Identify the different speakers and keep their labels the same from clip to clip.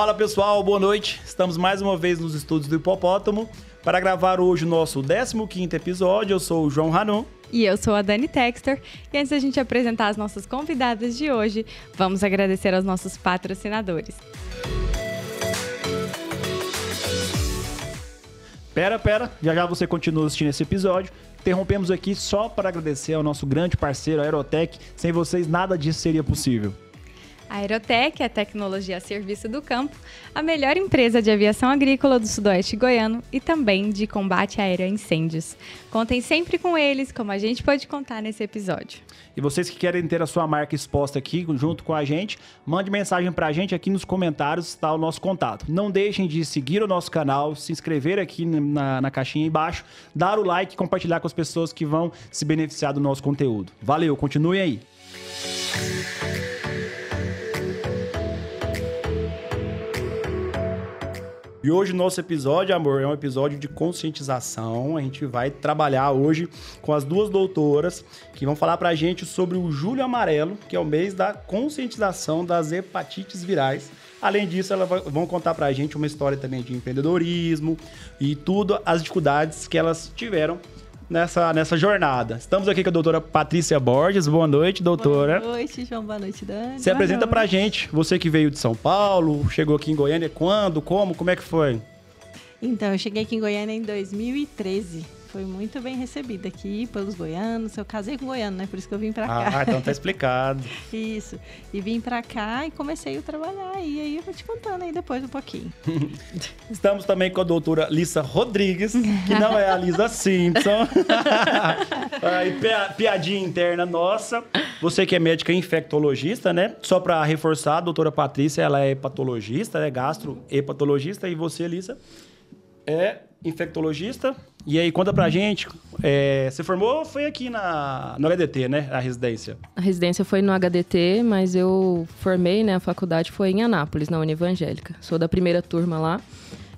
Speaker 1: Fala pessoal, boa noite. Estamos mais uma vez nos estúdios do Hipopótamo para gravar hoje o nosso 15 episódio. Eu sou o João Hanon.
Speaker 2: E eu sou a Dani Textor. E antes da gente apresentar as nossas convidadas de hoje, vamos agradecer aos nossos patrocinadores.
Speaker 1: Pera, pera, já já você continua assistindo esse episódio. Interrompemos aqui só para agradecer ao nosso grande parceiro, a Aerotech. Sem vocês, nada disso seria possível.
Speaker 2: A Aerotech é a tecnologia a serviço do campo, a melhor empresa de aviação agrícola do sudoeste goiano e também de combate aéreo a incêndios. Contem sempre com eles, como a gente pode contar nesse episódio.
Speaker 1: E vocês que querem ter a sua marca exposta aqui junto com a gente, mande mensagem para a gente aqui nos comentários, está o nosso contato. Não deixem de seguir o nosso canal, se inscrever aqui na, na caixinha embaixo, dar o like e compartilhar com as pessoas que vão se beneficiar do nosso conteúdo. Valeu, continue aí. E hoje nosso episódio, amor, é um episódio de conscientização. A gente vai trabalhar hoje com as duas doutoras que vão falar pra gente sobre o Julho Amarelo, que é o mês da conscientização das hepatites virais. Além disso, elas vão contar pra gente uma história também de empreendedorismo e tudo as dificuldades que elas tiveram nessa, nessa jornada. Estamos aqui com a doutora Patrícia Borges. Boa noite, doutora.
Speaker 3: Boa noite, João. Boa noite, Dani.
Speaker 1: Se apresenta noite. pra gente. Você que veio de São Paulo, chegou aqui em Goiânia quando, como, como é que foi?
Speaker 3: Então, eu cheguei aqui em Goiânia em 2013. Foi muito bem recebida aqui pelos goianos. Eu casei com goiano, né? Por isso que eu vim para cá.
Speaker 1: Ah, então tá explicado.
Speaker 3: isso. E vim para cá e comecei a trabalhar. E aí eu vou te contando aí depois um pouquinho.
Speaker 1: Estamos também com a doutora Lisa Rodrigues, que não é a Lisa Simpson. aí, piadinha interna nossa. Você que é médica infectologista, né? Só para reforçar, a doutora Patrícia, ela é hepatologista, é gastro-hepatologista. E você, Lisa, é infectologista. E aí, conta pra gente, é, você formou foi aqui na, no HDT, né? A residência.
Speaker 4: A residência foi no HDT, mas eu formei, né? A faculdade foi em Anápolis, na Univangélica. Sou da primeira turma lá.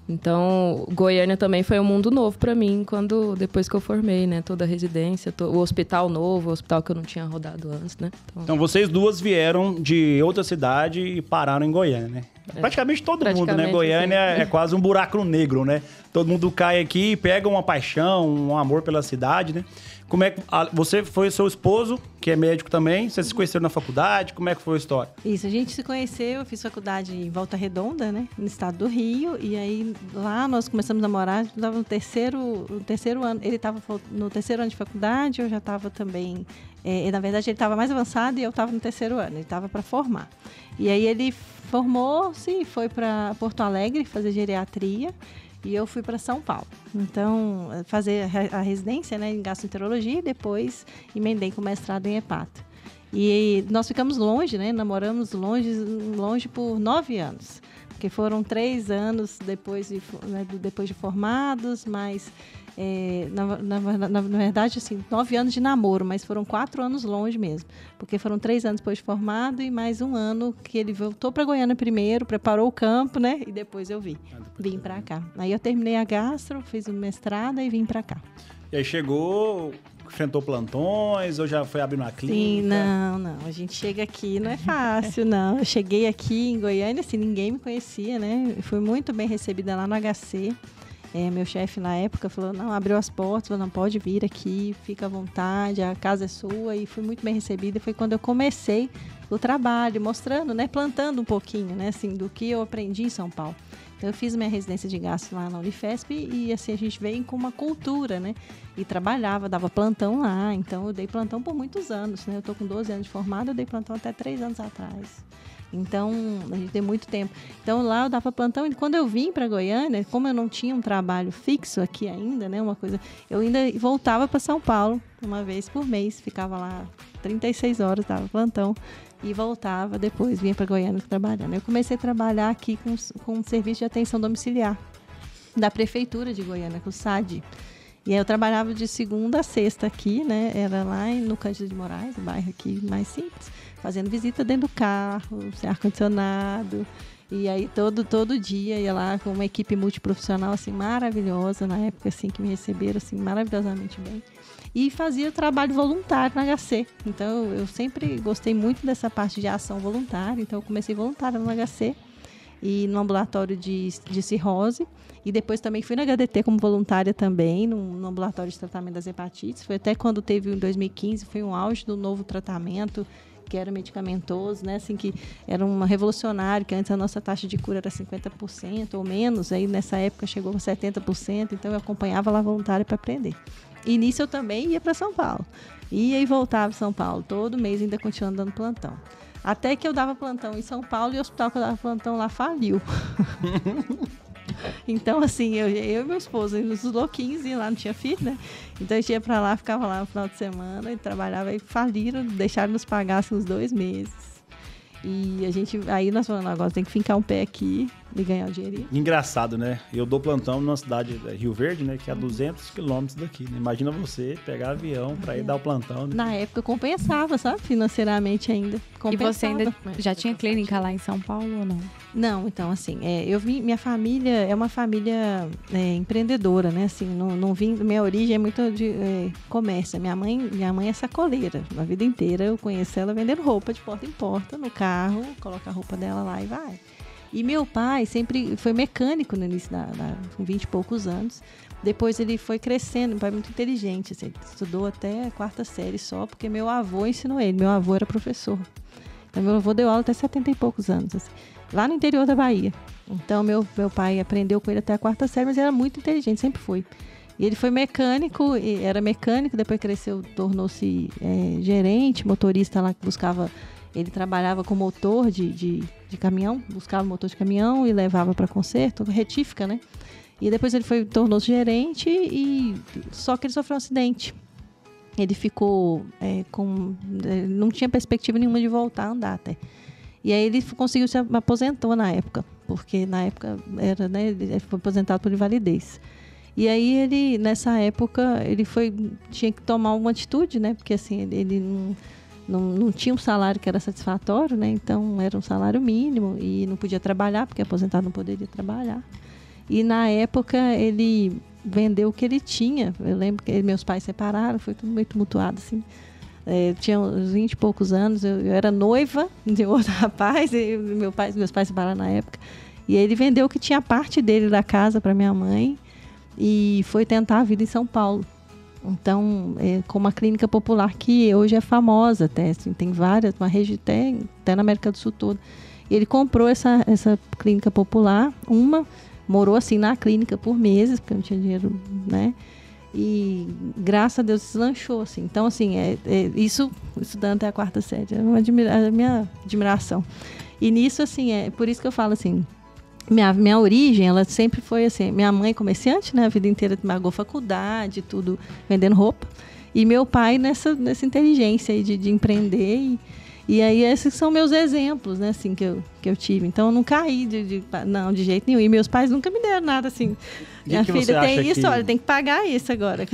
Speaker 4: Então, Goiânia também foi um mundo novo para mim quando depois que eu formei, né, toda a residência, o hospital novo, o hospital que eu não tinha rodado antes, né?
Speaker 1: Então, então vocês duas vieram de outra cidade e pararam em Goiânia, né? É. Praticamente todo Praticamente, mundo, né? Goiânia é quase um buraco negro, né? Todo mundo cai aqui e pega uma paixão, um amor pela cidade, né? Como é que a, você foi seu esposo, que é médico também? Vocês se conheceram na faculdade? Como é que foi a história?
Speaker 3: Isso, a gente se conheceu, eu fiz faculdade em Volta Redonda, né, no estado do Rio, e aí lá nós começamos a namorar, estava no terceiro, no terceiro ano, ele estava no terceiro ano de faculdade, eu já estava também, é, na verdade ele estava mais avançado e eu estava no terceiro ano, ele estava para formar. E aí ele formou-se, foi para Porto Alegre fazer geriatria e eu fui para São Paulo. Então, fazer a residência né, em gastroenterologia e depois emendei com mestrado em hepato. E nós ficamos longe, né? Namoramos longe, longe por nove anos. Porque foram três anos depois de, né, depois de formados, mas é, na, na, na, verdade, assim, nove anos de namoro, mas foram quatro anos longe mesmo. Porque foram três anos depois de formado e mais um ano que ele voltou para Goiânia primeiro, preparou o campo, né? E depois eu vim. Vim para cá. Aí eu terminei a gastro, fiz o mestrado e vim para cá.
Speaker 1: E aí chegou, enfrentou plantões ou já foi abrir uma clínica?
Speaker 3: Sim, não, não. A gente chega aqui, não é fácil, não. Eu cheguei aqui em Goiânia, assim, ninguém me conhecia, né? fui muito bem recebida lá no HC. É, meu chefe na época falou, não, abriu as portas, falou, não, pode vir aqui, fica à vontade, a casa é sua. E fui muito bem recebida. Foi quando eu comecei o trabalho, mostrando, né, plantando um pouquinho, né, assim, do que eu aprendi em São Paulo. Então, eu fiz minha residência de gasto lá na Unifesp e, assim, a gente veio com uma cultura, né, e trabalhava, dava plantão lá. Então, eu dei plantão por muitos anos, né. Eu tô com 12 anos de formada, eu dei plantão até 3 anos atrás. Então, a gente tem muito tempo. Então, lá eu dava plantão. E quando eu vim para Goiânia, como eu não tinha um trabalho fixo aqui ainda, né? Uma coisa. Eu ainda voltava para São Paulo uma vez por mês. Ficava lá 36 horas, dava plantão. E voltava depois, vinha para Goiânia trabalhando. Eu comecei a trabalhar aqui com, com um serviço de atenção domiciliar da Prefeitura de Goiânia, com o SAD. E aí eu trabalhava de segunda a sexta aqui, né? Era lá no Cândido de Moraes, um bairro aqui mais simples fazendo visita dentro do carro, sem ar-condicionado. E aí todo, todo dia ia lá com uma equipe multiprofissional assim maravilhosa na época assim que me receberam assim maravilhosamente bem. E fazia trabalho voluntário na HC. Então eu sempre gostei muito dessa parte de ação voluntária, então eu comecei voluntária no HC. e no ambulatório de, de cirrose. E depois também fui na HDT como voluntária também, no, no, ambulatório de tratamento das hepatites. Foi até quando teve em 2015, foi um auge do novo tratamento, que era medicamentoso, né? Assim que era uma revolucionário, que antes a nossa taxa de cura era 50% ou menos, aí nessa época chegou a 70%, então eu acompanhava lá voluntária para aprender. E nisso eu também ia para São Paulo. Ia e voltava São Paulo, todo mês ainda continuando dando plantão. Até que eu dava plantão em São Paulo e o hospital que eu dava plantão lá faliu. Então, assim, eu, eu e meu esposo, os louquinhos, lá não tinha filho, né? Então a gente ia pra lá, ficava lá no final de semana e trabalhava e faliram, deixaram nos pagar assim, uns dois meses. E a gente, aí nós falamos, agora tem que fincar um pé aqui e ganhar o dinheirinho.
Speaker 1: Engraçado, né? Eu dou plantão numa cidade, é, Rio Verde, né? Que é a 200 quilômetros daqui. Né? Imagina você pegar avião para ir é. dar o plantão. Né?
Speaker 3: Na época compensava, sabe? Financeiramente ainda. Compensava.
Speaker 2: E você ainda já tinha clínica lá em São Paulo ou não?
Speaker 3: Não, então assim, é, eu vim, minha família é uma família é, empreendedora, né? Assim, não, não vim, minha origem é muito de é, comércio. Minha mãe, minha mãe é sacoleira. A vida inteira eu conheci ela vendendo roupa de porta em porta no carro, coloca a roupa dela lá e vai. E meu pai sempre foi mecânico no início da, da com 20 e poucos anos. Depois ele foi crescendo, meu pai é muito inteligente, assim, estudou até quarta série só, porque meu avô ensinou ele. Meu avô era professor. Então, meu avô deu aula até 70 e poucos anos. Assim lá no interior da Bahia. Então, meu, meu pai aprendeu com ele até a quarta série, mas era muito inteligente, sempre foi. E ele foi mecânico, era mecânico, depois cresceu, tornou-se é, gerente, motorista lá que buscava. Ele trabalhava com motor de, de, de caminhão, buscava motor de caminhão e levava para conserto, retífica, né? E depois ele foi tornou-se gerente e só que ele sofreu um acidente. Ele ficou é, com. É, não tinha perspectiva nenhuma de voltar a andar até. E aí ele conseguiu se aposentou na época, porque na época era, né, ele foi aposentado por invalidez. E aí ele nessa época ele foi tinha que tomar uma atitude, né? Porque assim ele, ele não, não, não, tinha um salário que era satisfatório, né? Então era um salário mínimo e não podia trabalhar porque aposentado não poderia trabalhar. E na época ele vendeu o que ele tinha. Eu lembro que meus pais separaram, foi tudo muito tumultuado assim. É, tinha uns 20 e poucos anos, eu, eu, era noiva de outro rapaz, e meu pai, meus pais se pararam na época. E ele vendeu o que tinha parte dele da casa para minha mãe e foi tentar a vida em São Paulo. Então, é, com uma clínica popular que hoje é famosa até, assim, tem várias, uma rede até, até na América do Sul toda. Ele comprou essa, essa clínica popular, uma, morou assim na clínica por meses, porque não tinha dinheiro, né? E graças a Deus deslanchou, assim. Então, assim, é, é isso, estudando até a quarta série, é uma admira, a minha admiração. E nisso, assim, é por isso que eu falo assim, minha, minha origem, ela sempre foi assim, minha mãe comerciante, né, a vida inteira pagou faculdade, tudo, vendendo roupa. E meu pai nessa, nessa inteligência aí de, de empreender e, e aí esses são meus exemplos, né, assim, que eu, que eu tive. Então eu não caí de, de não, de jeito nenhum. E meus pais nunca me deram nada assim. Minha filha tem isso, que, olha, tem que pagar isso agora.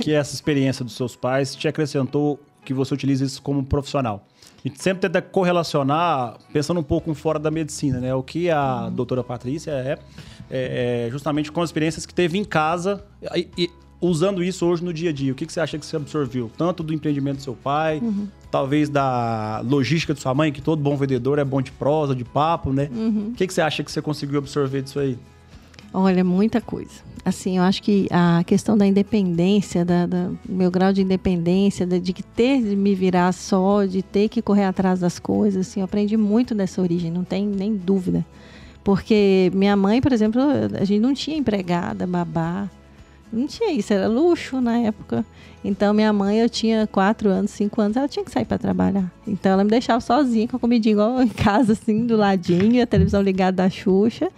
Speaker 1: Que essa experiência dos seus pais te acrescentou que você utiliza isso como profissional. A gente sempre tenta correlacionar, pensando um pouco fora da medicina, né? O que a uhum. doutora Patrícia é, é, é, justamente com as experiências que teve em casa e, e, usando isso hoje no dia a dia. O que, que você acha que você absorveu? Tanto do empreendimento do seu pai, uhum talvez da logística de sua mãe, que todo bom vendedor é bom de prosa, de papo, né? Uhum. O que, que você acha que você conseguiu absorver disso aí?
Speaker 3: Olha, muita coisa. Assim, eu acho que a questão da independência, da, da meu grau de independência, de, ter de me virar só, de ter que correr atrás das coisas, assim, eu aprendi muito dessa origem, não tem nem dúvida. Porque minha mãe, por exemplo, a gente não tinha empregada, babá. Não tinha isso, era luxo na época. Então, minha mãe, eu tinha quatro anos, cinco anos, ela tinha que sair para trabalhar. Então, ela me deixava sozinha com a comidinha igual em casa, assim, do ladinho, a televisão ligada da Xuxa.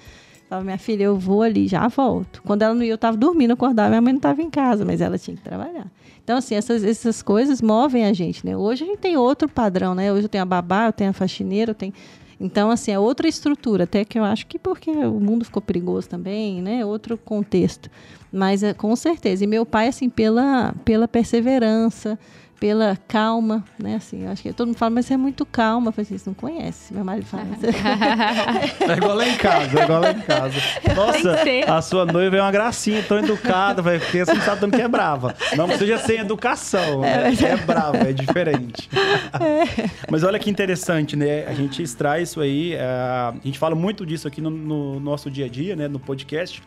Speaker 3: Falava, minha filha, eu vou ali, já volto. Quando ela não ia, eu estava dormindo, acordava, minha mãe não estava em casa, mas ela tinha que trabalhar. Então, assim, essas, essas coisas movem a gente, né? Hoje a gente tem outro padrão, né? Hoje eu tenho a babá, eu tenho a faxineira, eu tenho então, assim, é outra estrutura, até que eu acho que porque o mundo ficou perigoso também, né? Outro contexto. Mas é, com certeza. E meu pai, assim, pela, pela perseverança, pela calma, né? Assim, eu acho que todo mundo fala, mas você é muito calma. Eu falei assim, você não conhece. Meu marido fala.
Speaker 1: é igual lá em casa, é igual lá em casa. Nossa, a sua noiva é uma gracinha, tão educada, vai porque você não sabe tanto que é brava. Não seja sem educação, é, né? é brava, é diferente. É. Mas olha que interessante, né? A gente extrai isso aí, é, a gente fala muito disso aqui no, no nosso dia a dia, né? No podcast.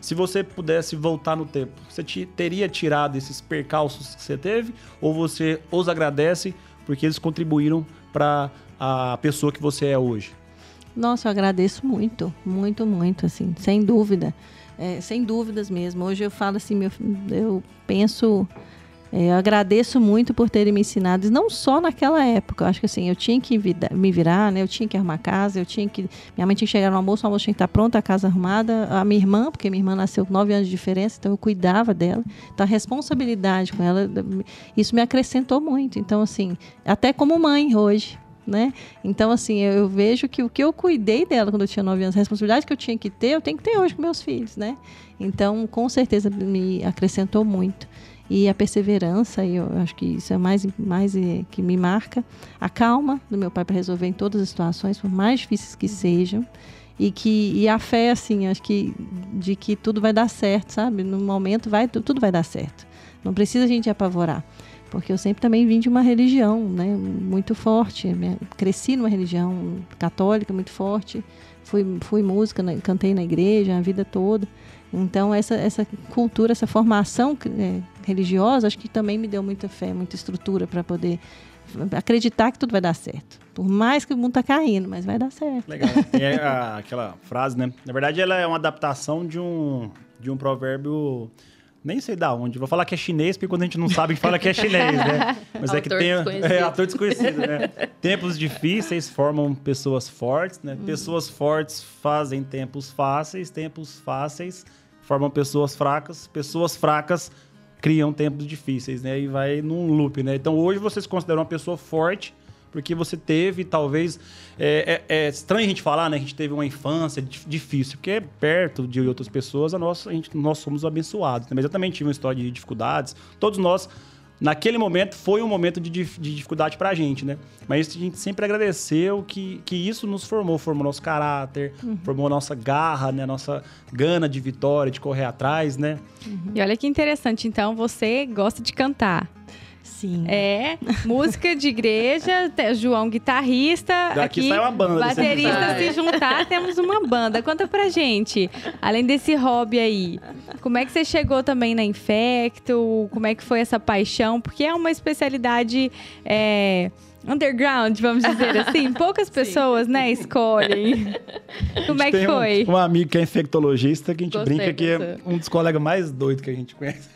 Speaker 1: Se você pudesse voltar no tempo, você te, teria tirado esses percalços que você teve? Ou você os agradece porque eles contribuíram para a pessoa que você é hoje?
Speaker 3: Nossa, eu agradeço muito, muito, muito, assim, sem dúvida. É, sem dúvidas mesmo. Hoje eu falo assim, meu, eu penso eu agradeço muito por terem me ensinado, não só naquela época. Eu acho que assim, eu tinha que me virar, né? Eu tinha que arrumar casa, eu tinha que. Minha mãe tinha que chegar no almoço, o almoço tinha que estar pronto, a casa arrumada. A minha irmã, porque minha irmã nasceu com nove anos de diferença, então eu cuidava dela. Então a responsabilidade com ela, isso me acrescentou muito. Então, assim, até como mãe hoje, né? Então, assim, eu, eu, vejo que o que eu cuidei dela quando eu tinha nove anos, a responsabilidade que eu tinha que ter, eu tenho que ter hoje com meus filhos, né? Então, com certeza me acrescentou muito e a perseverança, e eu acho que isso é mais, mais é, que me marca, a calma do meu pai para resolver em todas as situações, por mais difíceis que sejam, e que e a fé assim, acho que de que tudo vai dar certo, sabe? No momento vai tudo vai dar certo. Não precisa a gente apavorar, porque eu sempre também vim de uma religião, né, muito forte, cresci numa religião católica muito forte, fui fui música, cantei na igreja a vida toda. Então, essa, essa cultura, essa formação é, religiosa, acho que também me deu muita fé, muita estrutura para poder acreditar que tudo vai dar certo. Por mais que o mundo tá caindo, mas vai dar certo.
Speaker 1: Legal. É aquela frase, né? Na verdade, ela é uma adaptação de um, de um provérbio nem sei da onde. Vou falar que é chinês, porque quando a gente não sabe, fala que é chinês, né? Mas é que tem. É, ator desconhecido, né? Tempos difíceis formam pessoas fortes, né? Hum. Pessoas fortes fazem tempos fáceis, tempos fáceis formam pessoas fracas, pessoas fracas criam tempos difíceis, né? E vai num loop, né? Então hoje você se considera uma pessoa forte porque você teve, talvez. É, é, é, estranho a gente falar, né? A gente teve uma infância difícil, porque perto de outras pessoas, a nossa, a gente, nós somos abençoados. Né? Mas eu também tive uma história de dificuldades. Todos nós, naquele momento, foi um momento de, de dificuldade pra gente, né? Mas a gente sempre agradeceu que, que isso nos formou, formou nosso caráter, uhum. formou nossa garra, né? Nossa gana de vitória, de correr atrás, né?
Speaker 2: Uhum. E olha que interessante, então, você gosta de cantar.
Speaker 3: Sim.
Speaker 2: É, música de igreja, João guitarrista.
Speaker 1: Daqui
Speaker 2: aqui,
Speaker 1: sai uma banda.
Speaker 2: Baterista se juntar, temos uma banda. Conta pra gente, além desse hobby aí, como é que você chegou também na Infecto? Como é que foi essa paixão? Porque é uma especialidade... É, underground, vamos dizer assim. Poucas pessoas, Sim. né, escolhem. Como é que foi?
Speaker 1: Um, um, amigo que é infectologista, que a gente Gostei brinca que é um dos colegas mais doidos que a gente conhece.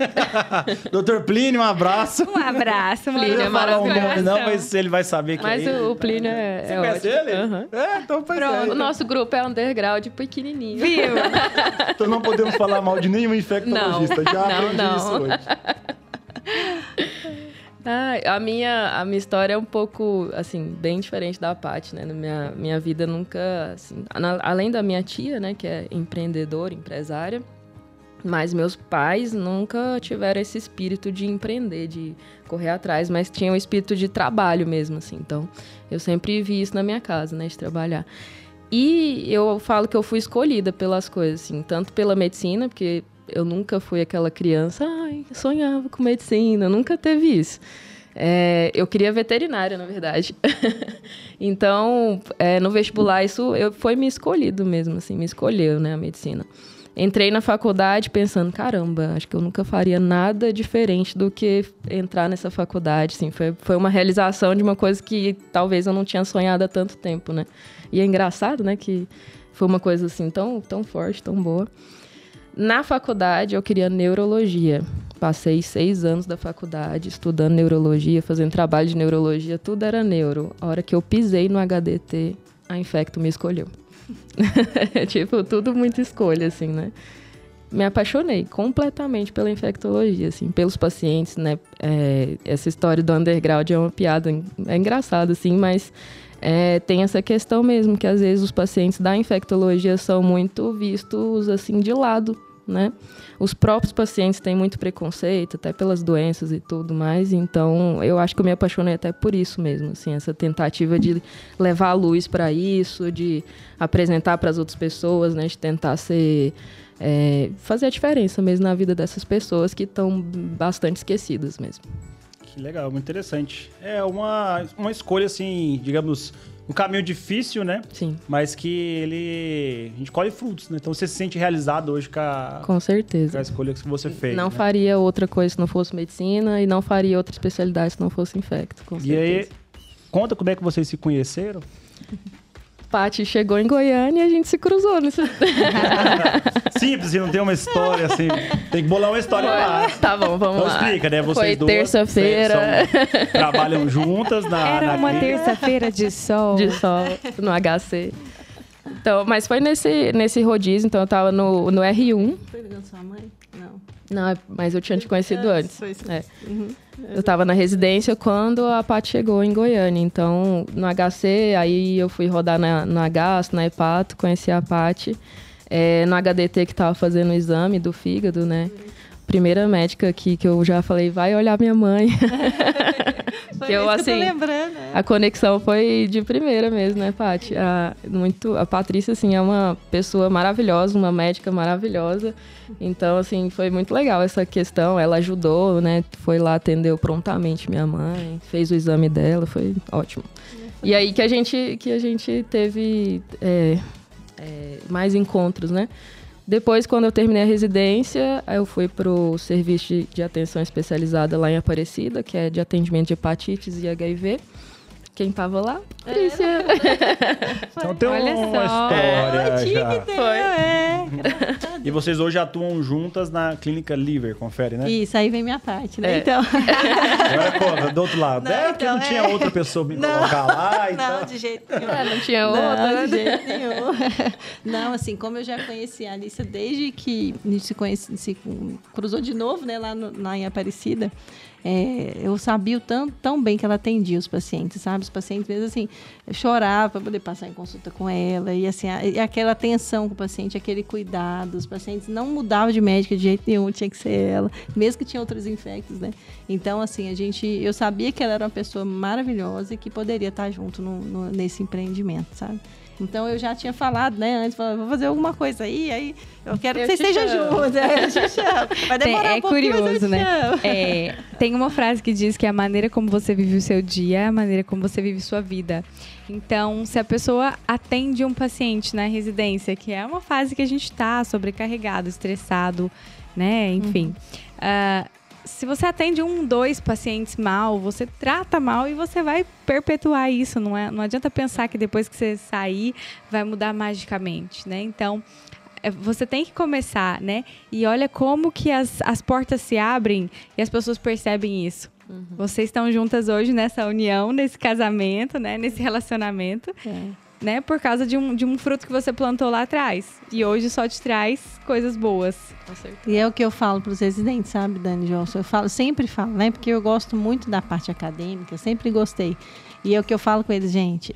Speaker 1: Doutor Plínio, um abraço.
Speaker 2: Um abraço,
Speaker 1: Plínio. É maravilhoso. Não, mas ele vai saber que
Speaker 4: mas
Speaker 1: é
Speaker 4: Mas o Plínio é,
Speaker 1: Você é conhece ótimo. ele? Uhum. É, então
Speaker 4: Pronto, é. O nosso grupo é underground pequenininho.
Speaker 2: Viu?
Speaker 1: então não podemos falar mal de nenhum infectologista. Não, Já não, aprendi não. isso hoje.
Speaker 4: Ah, a, minha, a minha história é um pouco, assim, bem diferente da Paty, né? Na minha, minha vida nunca, assim... Na, além da minha tia, né? Que é empreendedora, empresária. Mas meus pais nunca tiveram esse espírito de empreender, de correr atrás. Mas tinham o espírito de trabalho mesmo, assim. Então, eu sempre vi isso na minha casa, né? De trabalhar. E eu falo que eu fui escolhida pelas coisas, assim. Tanto pela medicina, porque eu nunca fui aquela criança, ai, sonhava com medicina, nunca teve isso. É, eu queria veterinária, na verdade. então, é, no vestibular, isso eu, foi me escolhido mesmo, assim, me escolheu, né, a medicina. Entrei na faculdade pensando, caramba, acho que eu nunca faria nada diferente do que entrar nessa faculdade, assim. Foi, foi uma realização de uma coisa que talvez eu não tinha sonhado há tanto tempo, né? E é engraçado, né, que foi uma coisa, assim, tão, tão forte, tão boa. Na faculdade, eu queria neurologia. Passei seis anos da faculdade estudando neurologia, fazendo trabalho de neurologia, tudo era neuro. A hora que eu pisei no HDT, a Infecto me escolheu. tipo, tudo muito escolha, assim, né? Me apaixonei completamente pela infectologia, assim, pelos pacientes, né? É, essa história do underground é uma piada, é engraçado, assim, mas é, tem essa questão mesmo, que às vezes os pacientes da infectologia são muito vistos assim de lado né? Os próprios pacientes têm muito preconceito, até pelas doenças e tudo mais. Então, eu acho que eu me apaixonei até por isso mesmo, assim, essa tentativa de levar a luz para isso, de apresentar para as outras pessoas, né? De tentar ser é, fazer a diferença mesmo na vida dessas pessoas que estão bastante esquecidas mesmo.
Speaker 1: Que legal, muito interessante. É uma, uma escolha, assim, digamos, um caminho difícil, né?
Speaker 4: Sim.
Speaker 1: Mas que ele. A gente colhe frutos, né? Então você se sente realizado hoje com a,
Speaker 4: Com certeza.
Speaker 1: com a escolha que você fez.
Speaker 4: Não
Speaker 1: né?
Speaker 4: faria outra coisa se não fosse medicina e não faria outra especialidade se não fosse infecto, com
Speaker 1: E aí,
Speaker 4: certeza.
Speaker 1: conta como é que vocês se conheceram.
Speaker 4: Paty chegou em Goiânia e a gente se cruzou nesse...
Speaker 1: Simples, e não tem uma história assim. Tem que bolar uma história lá.
Speaker 4: Tá bom, vamos
Speaker 1: Então
Speaker 4: lá.
Speaker 1: explica, né? Vocês
Speaker 4: Foi
Speaker 1: duas
Speaker 4: terça-feira.
Speaker 1: são- trabalham juntas na.
Speaker 2: Era
Speaker 1: na
Speaker 2: uma terça-feira de sol.
Speaker 4: de sol no HC. Então, mas foi nesse, nesse rodízio, então eu tava no, no R1.
Speaker 3: Foi ligando sua mãe? Não.
Speaker 4: Não, mas eu tinha te conhecido antes.
Speaker 3: Foi isso.
Speaker 4: É.
Speaker 3: Uhum.
Speaker 4: Eu tava na residência quando a Paty chegou em Goiânia. Então, no HC, aí eu fui rodar na, na Gasto, na Hepato, conheci a Paty. É, no HDT que tava fazendo o exame do fígado, né? Primeira médica aqui que eu já falei, vai olhar minha mãe. Que eu,
Speaker 3: isso que
Speaker 4: assim,
Speaker 3: eu tô lembrando. é.
Speaker 4: A conexão foi de primeira mesmo, né, Paty? A, muito, a Patrícia, assim, é uma pessoa maravilhosa, uma médica maravilhosa. Então, assim, foi muito legal essa questão. Ela ajudou, né? Foi lá, atendeu prontamente minha mãe, fez o exame dela, foi ótimo. E aí que a gente, que a gente teve é, é, mais encontros, né? Depois, quando eu terminei a residência, eu fui pro serviço de, de atenção especializada lá em Aparecida, que é de atendimento de hepatites e HIV. Quem tava lá? Patrícia.
Speaker 1: Então tem
Speaker 2: Olha
Speaker 1: uma
Speaker 2: só.
Speaker 1: história
Speaker 3: Tinha
Speaker 1: já.
Speaker 3: é.
Speaker 1: E vocês hoje atuam juntas na clínica Liver, confere, né?
Speaker 3: Isso, aí vem minha parte, né?
Speaker 4: É.
Speaker 3: Então.
Speaker 1: Agora conta, do outro lado.
Speaker 3: Não,
Speaker 1: é porque
Speaker 3: então,
Speaker 1: não tinha
Speaker 3: é.
Speaker 1: outra pessoa me
Speaker 3: Não.
Speaker 1: colocar lá, então.
Speaker 3: Não, de jeito nenhum.
Speaker 4: É, não tinha outra,
Speaker 3: Não,
Speaker 4: né?
Speaker 3: de jeito nenhum. Não, assim, como eu já conheci a Alicia desde que a gente se, conhece, se cruzou de novo, né, lá, no, lá em Aparecida, é, eu sabia tão, tão bem que ela atendia os pacientes, sabe? Os pacientes, vezes, assim, eu chorava para poder passar em consulta com ela, e assim, a- e aquela atenção com o paciente, aquele cuidado, os pacientes não mudavam de médica de jeito nenhum, tinha que ser ela, mesmo que tinha outros infectos, né? Então, assim, a gente, eu sabia que ela era uma pessoa maravilhosa e que poderia estar junto no- no- nesse empreendimento, sabe? Então eu já tinha falado, né, antes, falava, vou fazer alguma coisa aí, aí eu quero
Speaker 4: Eu
Speaker 3: que vocês
Speaker 4: te
Speaker 3: estejam juntos. Aí eu te chamo. Vai
Speaker 2: Tem-
Speaker 3: demorar
Speaker 2: é
Speaker 3: um
Speaker 2: curioso, né? É, tem uma frase que diz que a maneira como você vive o seu dia é a maneira como você vive sua vida. Então, se a pessoa atende um paciente na residência, que é uma fase que a gente está sobrecarregado, estressado, né? Enfim. ah, se você atende um, dois pacientes mal, você trata mal e você vai perpetuar isso. Não, é, não adianta pensar que depois que você sair vai mudar magicamente, né? Então, é, você tem que começar, né? E olha como que as, as portas se abrem e as pessoas percebem isso. Vocês estão juntas hoje nessa união, nesse casamento, né? Nesse relacionamento,
Speaker 3: É.
Speaker 2: né? Por causa de um, de um fruto que você plantou lá atrás. E hoje só te traz coisas boas.
Speaker 4: Com certeza.
Speaker 3: E é o que eu falo para os residentes, sabe, Dani Johnson? Eu falo, sempre falo, né? Porque eu gosto muito da parte acadêmica, sempre gostei. E é o que eu falo com eles, gente.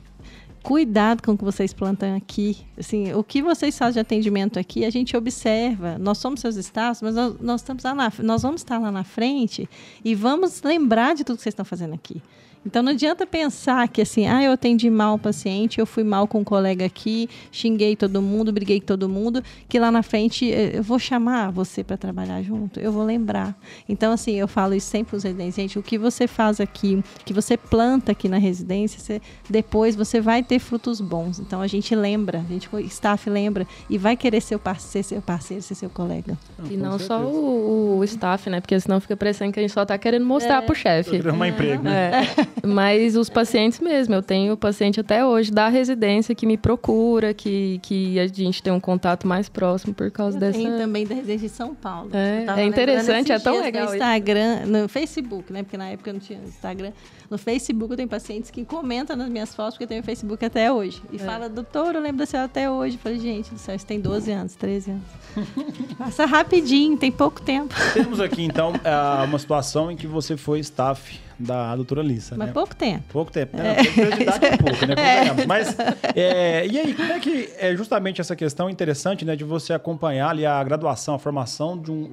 Speaker 3: Cuidado com o que vocês plantam aqui. Assim, o que vocês fazem de atendimento aqui, a gente observa. Nós somos seus staffs, mas nós, nós estamos lá na, nós vamos estar lá na frente e vamos lembrar de tudo que vocês estão fazendo aqui. Então não adianta pensar que assim, ah, eu atendi mal o paciente, eu fui mal com um colega aqui, xinguei todo mundo, briguei com todo mundo, que lá na frente eh, eu vou chamar você para trabalhar junto, eu vou lembrar. Então assim, eu falo isso sempre para os residentes, gente, o que você faz aqui, o que você planta aqui na residência, você- depois você vai ter frutos bons. Então a gente lembra, a gente o staff lembra e vai querer ser, o par- ser seu parceiro, ser seu colega.
Speaker 4: E
Speaker 1: com
Speaker 4: não só
Speaker 1: certeza.
Speaker 4: o, o staff, né? Porque senão fica parecendo que a gente só tá querendo mostrar pro chefe.
Speaker 1: Arrumar emprego, né?
Speaker 4: É, mas os pacientes mesmo, eu tenho paciente até hoje da residência que me procura, que, que a gente tem um contato mais próximo por causa
Speaker 3: Eu
Speaker 4: dessa.
Speaker 3: tenho também da residência de São Paulo.
Speaker 4: É, é interessante, é tão legal
Speaker 3: No
Speaker 4: isso.
Speaker 3: Instagram, no Facebook, né? Porque na época eu não tinha Instagram. No Facebook eu tenho pacientes que comentam nas minhas fotos, porque eu tenho Facebook até hoje. E
Speaker 4: É.
Speaker 3: fala, doutor, eu lembro da senhora até hoje. Eu falei, gente do céu, isso tem 12 anos, 13 anos. Passa rapidinho, tem pouco tempo.
Speaker 1: Temos aqui, então, ah, uma situação em que você foi staff da doutora Lissa,
Speaker 3: Mas
Speaker 1: né?
Speaker 3: pouco tempo.
Speaker 1: Pouco tempo, né? Curiosidade é pouco, né? Convenhamos. Mas, é, e aí, como é que é justamente essa questão interessante, né? De você acompanhar ali a graduação, a formação de um,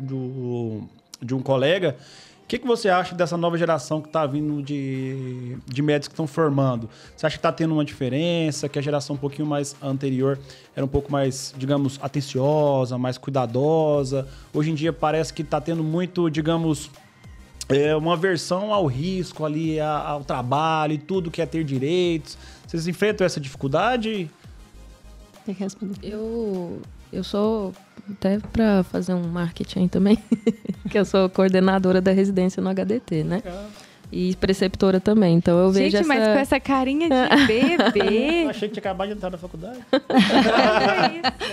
Speaker 1: de, de um colega. O que, que você acha dessa nova geração que está vindo de, de médicos que estão formando? Você acha que está tendo uma diferença? Que a geração um pouquinho mais anterior era um pouco mais, digamos, atenciosa, mais cuidadosa? Hoje em dia parece que está tendo muito, digamos, é uma versão ao risco ali, ao trabalho e tudo que é ter direitos. Vocês enfrentam essa dificuldade?
Speaker 3: Tem que responder.
Speaker 4: Eu, eu sou, até para fazer um marketing também, que eu sou coordenadora da residência no HDT, né? E preceptora também, então eu vejo
Speaker 2: Gente,
Speaker 4: essa...
Speaker 2: mas com essa carinha de bebê.
Speaker 1: Eu achei que tinha acabado de entrar na faculdade.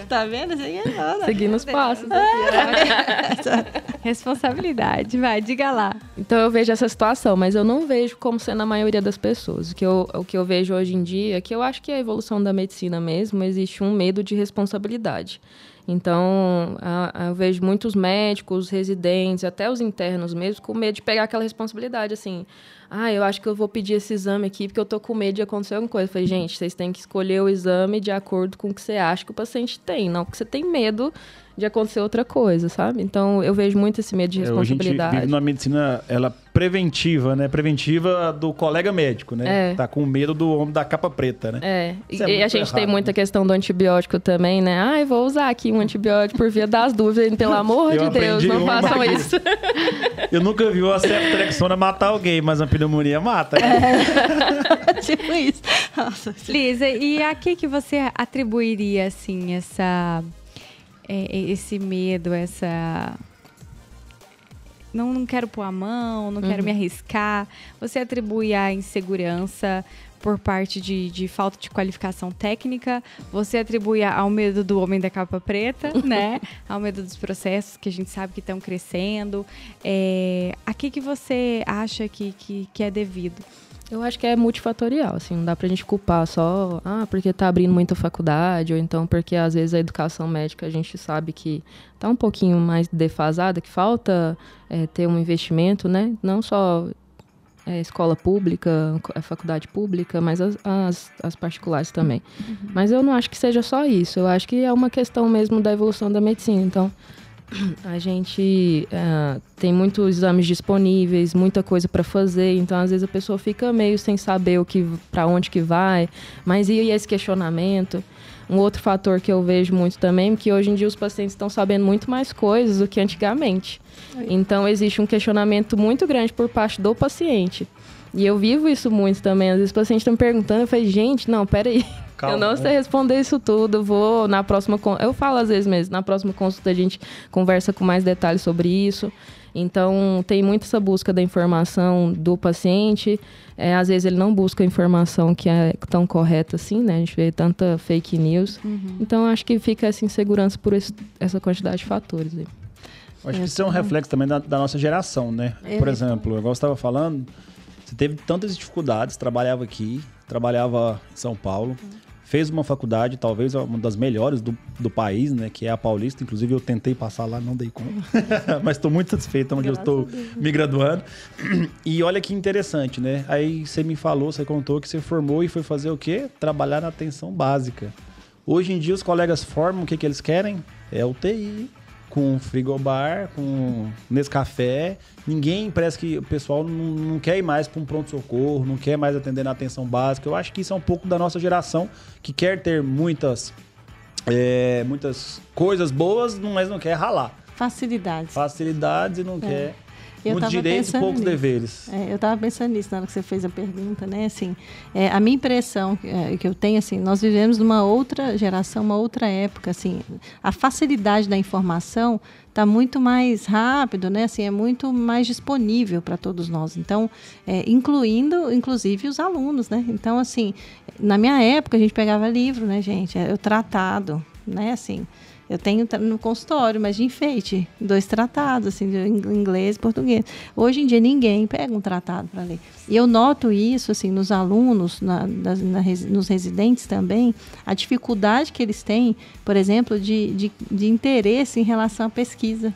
Speaker 3: Tá vendo? Isso aí é nada.
Speaker 4: Seguindo os passos.
Speaker 2: Responsabilidade, vai, diga lá.
Speaker 4: Então eu vejo essa situação, mas eu não vejo como sendo a maioria das pessoas. O que eu, o que eu vejo hoje em dia é que eu acho que a evolução da medicina mesmo existe um medo de responsabilidade. Então, a, a, eu vejo muitos médicos, residentes, até os internos mesmo, com medo de pegar aquela responsabilidade, assim. Ah, eu acho que eu vou pedir esse exame aqui porque eu tô com medo de acontecer alguma coisa. Eu falei, gente, vocês têm que escolher o exame de acordo com o que você acha que o paciente tem, não porque você tem medo de acontecer outra coisa, sabe? Então, eu vejo muito esse medo de responsabilidade.
Speaker 1: É, a gente vive numa medicina, ela preventiva, né? Preventiva do colega médico, né?
Speaker 4: É.
Speaker 1: Tá com medo do homem da capa preta, né?
Speaker 4: É,
Speaker 1: Isso
Speaker 4: e,
Speaker 1: é
Speaker 4: e a gente
Speaker 1: errado,
Speaker 4: tem muita
Speaker 1: né?
Speaker 4: questão do antibiótico também, né? Ah, eu vou usar aqui um antibiótico por via das dúvidas, pelo amor
Speaker 1: Eu
Speaker 4: de Deus, não façam
Speaker 1: aqui.
Speaker 4: isso.
Speaker 1: Eu nunca vi uma ceftriaxona matar alguém, mas a pneumonia mata. né?
Speaker 3: tipo isso. Nossa,
Speaker 2: Lisa, e a que que você atribuiria, assim, essa... é, esse medo, essa... Não, não quero pôr a mão, não quero me arriscar. Você atribui a insegurança por parte de, de falta de qualificação técnica. Você atribui ao medo do homem da capa preta, né? Ao medo dos processos que a gente sabe que estão crescendo. É, a que, que você acha que, que, que é devido?
Speaker 4: Eu acho que é multifatorial, assim, não dá pra gente culpar só, ah, porque tá abrindo muita faculdade, ou então porque às vezes a educação médica a gente sabe que tá um pouquinho mais defasada, que falta é, ter um investimento, né? Não só é, escola pública, a faculdade pública, mas as, as, as particulares também. Mas eu não acho que seja só isso, eu acho que é uma questão mesmo da evolução da medicina. Então, a gente eh, tem muitos exames disponíveis, muita coisa para fazer, então às vezes a pessoa fica meio sem saber o que para onde que vai, mas e esse questionamento? Um outro fator que eu vejo muito também é que hoje em dia os pacientes estão sabendo muito mais coisas do que antigamente. Então existe um questionamento muito grande por parte do paciente. E eu vivo isso muito também. Às vezes o paciente está me perguntando, eu falei, gente, não, peraí.
Speaker 1: Calma,
Speaker 4: eu não
Speaker 1: né?
Speaker 4: sei responder isso tudo. Vou na próxima. con- Eu falo às vezes mesmo, na próxima consulta a gente conversa com mais detalhes sobre isso. Então, tem muito essa busca da informação do paciente. É, às vezes ele não busca a informação que é tão correta assim, né? A gente vê tanta fake news. Então, acho que fica essa insegurança por esse- essa quantidade de fatores. Aí.
Speaker 1: Acho que isso é um reflexo também da, da nossa geração, né? Por exemplo, igual você estava falando, você teve tantas dificuldades, trabalhava aqui, trabalhava em São Paulo, fez uma faculdade, talvez uma das melhores do, do país, né? Que é a Paulista. Inclusive, eu tentei passar lá, não dei conta. Mas estou muito satisfeito onde eu estou me graduando. E olha que interessante, né? Aí você me falou, você contou que você formou e foi fazer o quê? Trabalhar na atenção básica. Hoje em dia, os colegas formam, o que, que eles querem? É UTI, com frigobar, com Nescafé. Ninguém, parece que o pessoal não, não quer ir mais para um pronto-socorro, não quer mais atender na atenção básica. Eu acho que isso é um pouco da nossa geração, que quer ter muitas, é, muitas coisas boas, mas não quer ralar.
Speaker 3: Facilidades.
Speaker 1: Facilidades e não quer
Speaker 3: Eu
Speaker 1: muitos direitos e poucos
Speaker 3: nisso.
Speaker 1: deveres.
Speaker 3: É, eu estava pensando nisso na hora que você fez a pergunta, né? Assim, é, a minha impressão é, que eu tenho, assim, nós vivemos numa outra geração, uma outra época, assim, a facilidade da informação está muito mais rápido, né? Assim, é muito mais disponível para todos nós. Então, é, incluindo, inclusive, os alunos, né? Então, assim, na minha época a gente pegava livro, né, gente? É, o tratado, né? Assim, eu tenho no consultório, mas de enfeite, dois tratados, assim, de ing- inglês e português. Hoje em dia ninguém pega um tratado para ler. E eu noto isso, assim, nos alunos, na, na resi- nos residentes também, a dificuldade que eles têm, por exemplo, de, de, de interesse em relação à pesquisa.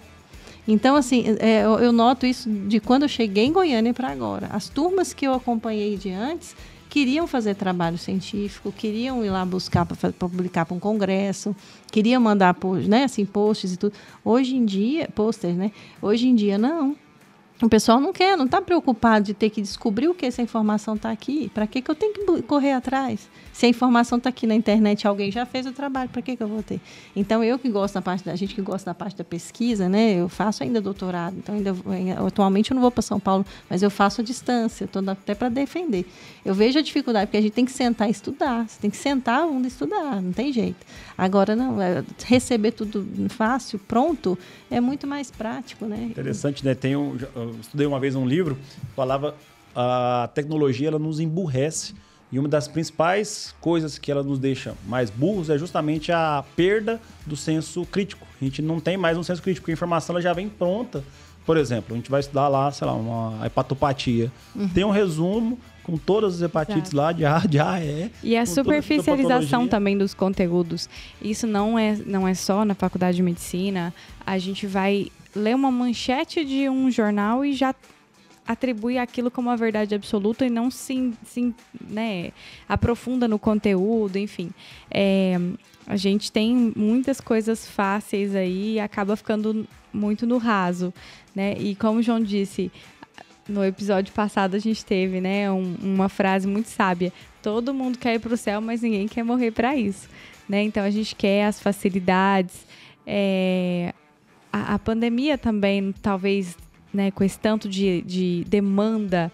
Speaker 3: Então, assim, é, eu, eu noto isso de quando eu cheguei em Goiânia para agora. As turmas que eu acompanhei de antes queriam fazer trabalho científico, queriam ir lá buscar para publicar para um congresso, queriam mandar né, assim, posts e tudo. Hoje em dia, posters, né? Hoje em dia, não. O pessoal não quer, não está preocupado de ter que descobrir o que essa informação está aqui. Para que, que eu tenho que correr atrás? Se a informação está aqui na internet, alguém já fez o trabalho, para que, que eu vou ter? Então, eu que gosto da parte da gente que gosta da parte da pesquisa, né? Eu faço ainda doutorado, então ainda atualmente eu não vou para São Paulo, mas eu faço a distância, estou até para defender. Eu vejo a dificuldade porque a gente tem que sentar e estudar. Você tem que sentar um e estudar, não tem jeito. Agora não, é, receber tudo fácil, pronto, é muito mais prático, né?
Speaker 1: Interessante, né? Tem um, estudei uma vez um livro, falava a tecnologia ela nos emburrece. E uma das principais coisas que ela nos deixa mais burros é justamente a perda do senso crítico. A gente não tem mais um senso crítico, porque a informação ela já vem pronta. Por exemplo, a gente vai estudar lá, sei lá, uma hepatopatia. Uhum. Tem um resumo com todas as hepatites Exato. lá de A, de A, E.
Speaker 2: E a superficialização também dos conteúdos. Isso não é, não é só na faculdade de medicina. A gente vai ler uma manchete de um jornal e já atribui aquilo como uma verdade absoluta e não se, se né, aprofunda no conteúdo, enfim. É, a gente tem muitas coisas fáceis aí e acaba ficando muito no raso, né? E como o João disse, no episódio passado a gente teve, né, um, uma frase muito sábia: todo mundo quer ir para o céu, mas ninguém quer morrer para isso, né? Então a gente quer as facilidades. É, a, a, pandemia também, talvez, né, com esse tanto de, de demanda,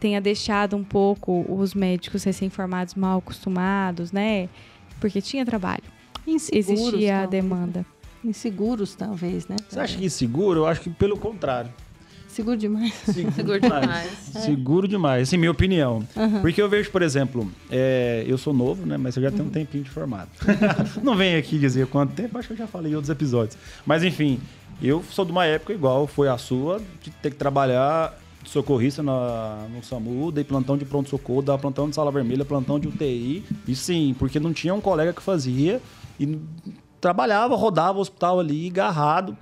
Speaker 2: tenha deixado um pouco os médicos recém-formados mal acostumados, né? Porque tinha trabalho. Inseguros, Existia talvez. a demanda.
Speaker 3: Inseguros, talvez, né?
Speaker 1: Você acha que inseguro? Eu acho que pelo contrário.
Speaker 3: Seguro demais.
Speaker 4: Seguro, Seguro demais.
Speaker 1: Seguro demais, assim, minha opinião. Uhum. Porque eu vejo, por exemplo, é, eu sou novo, né? Mas eu já tenho um uhum. tempinho de formado. Não venho aqui dizer quanto tempo, acho que eu já falei em outros episódios. Mas enfim, eu sou de uma época igual foi a sua, de ter que trabalhar socorrista na, no SAMU, dei plantão de pronto-socorro, dava plantão de sala vermelha, plantão de UTI. E sim, porque não tinha um colega que fazia e trabalhava, rodava o hospital ali, agarrado,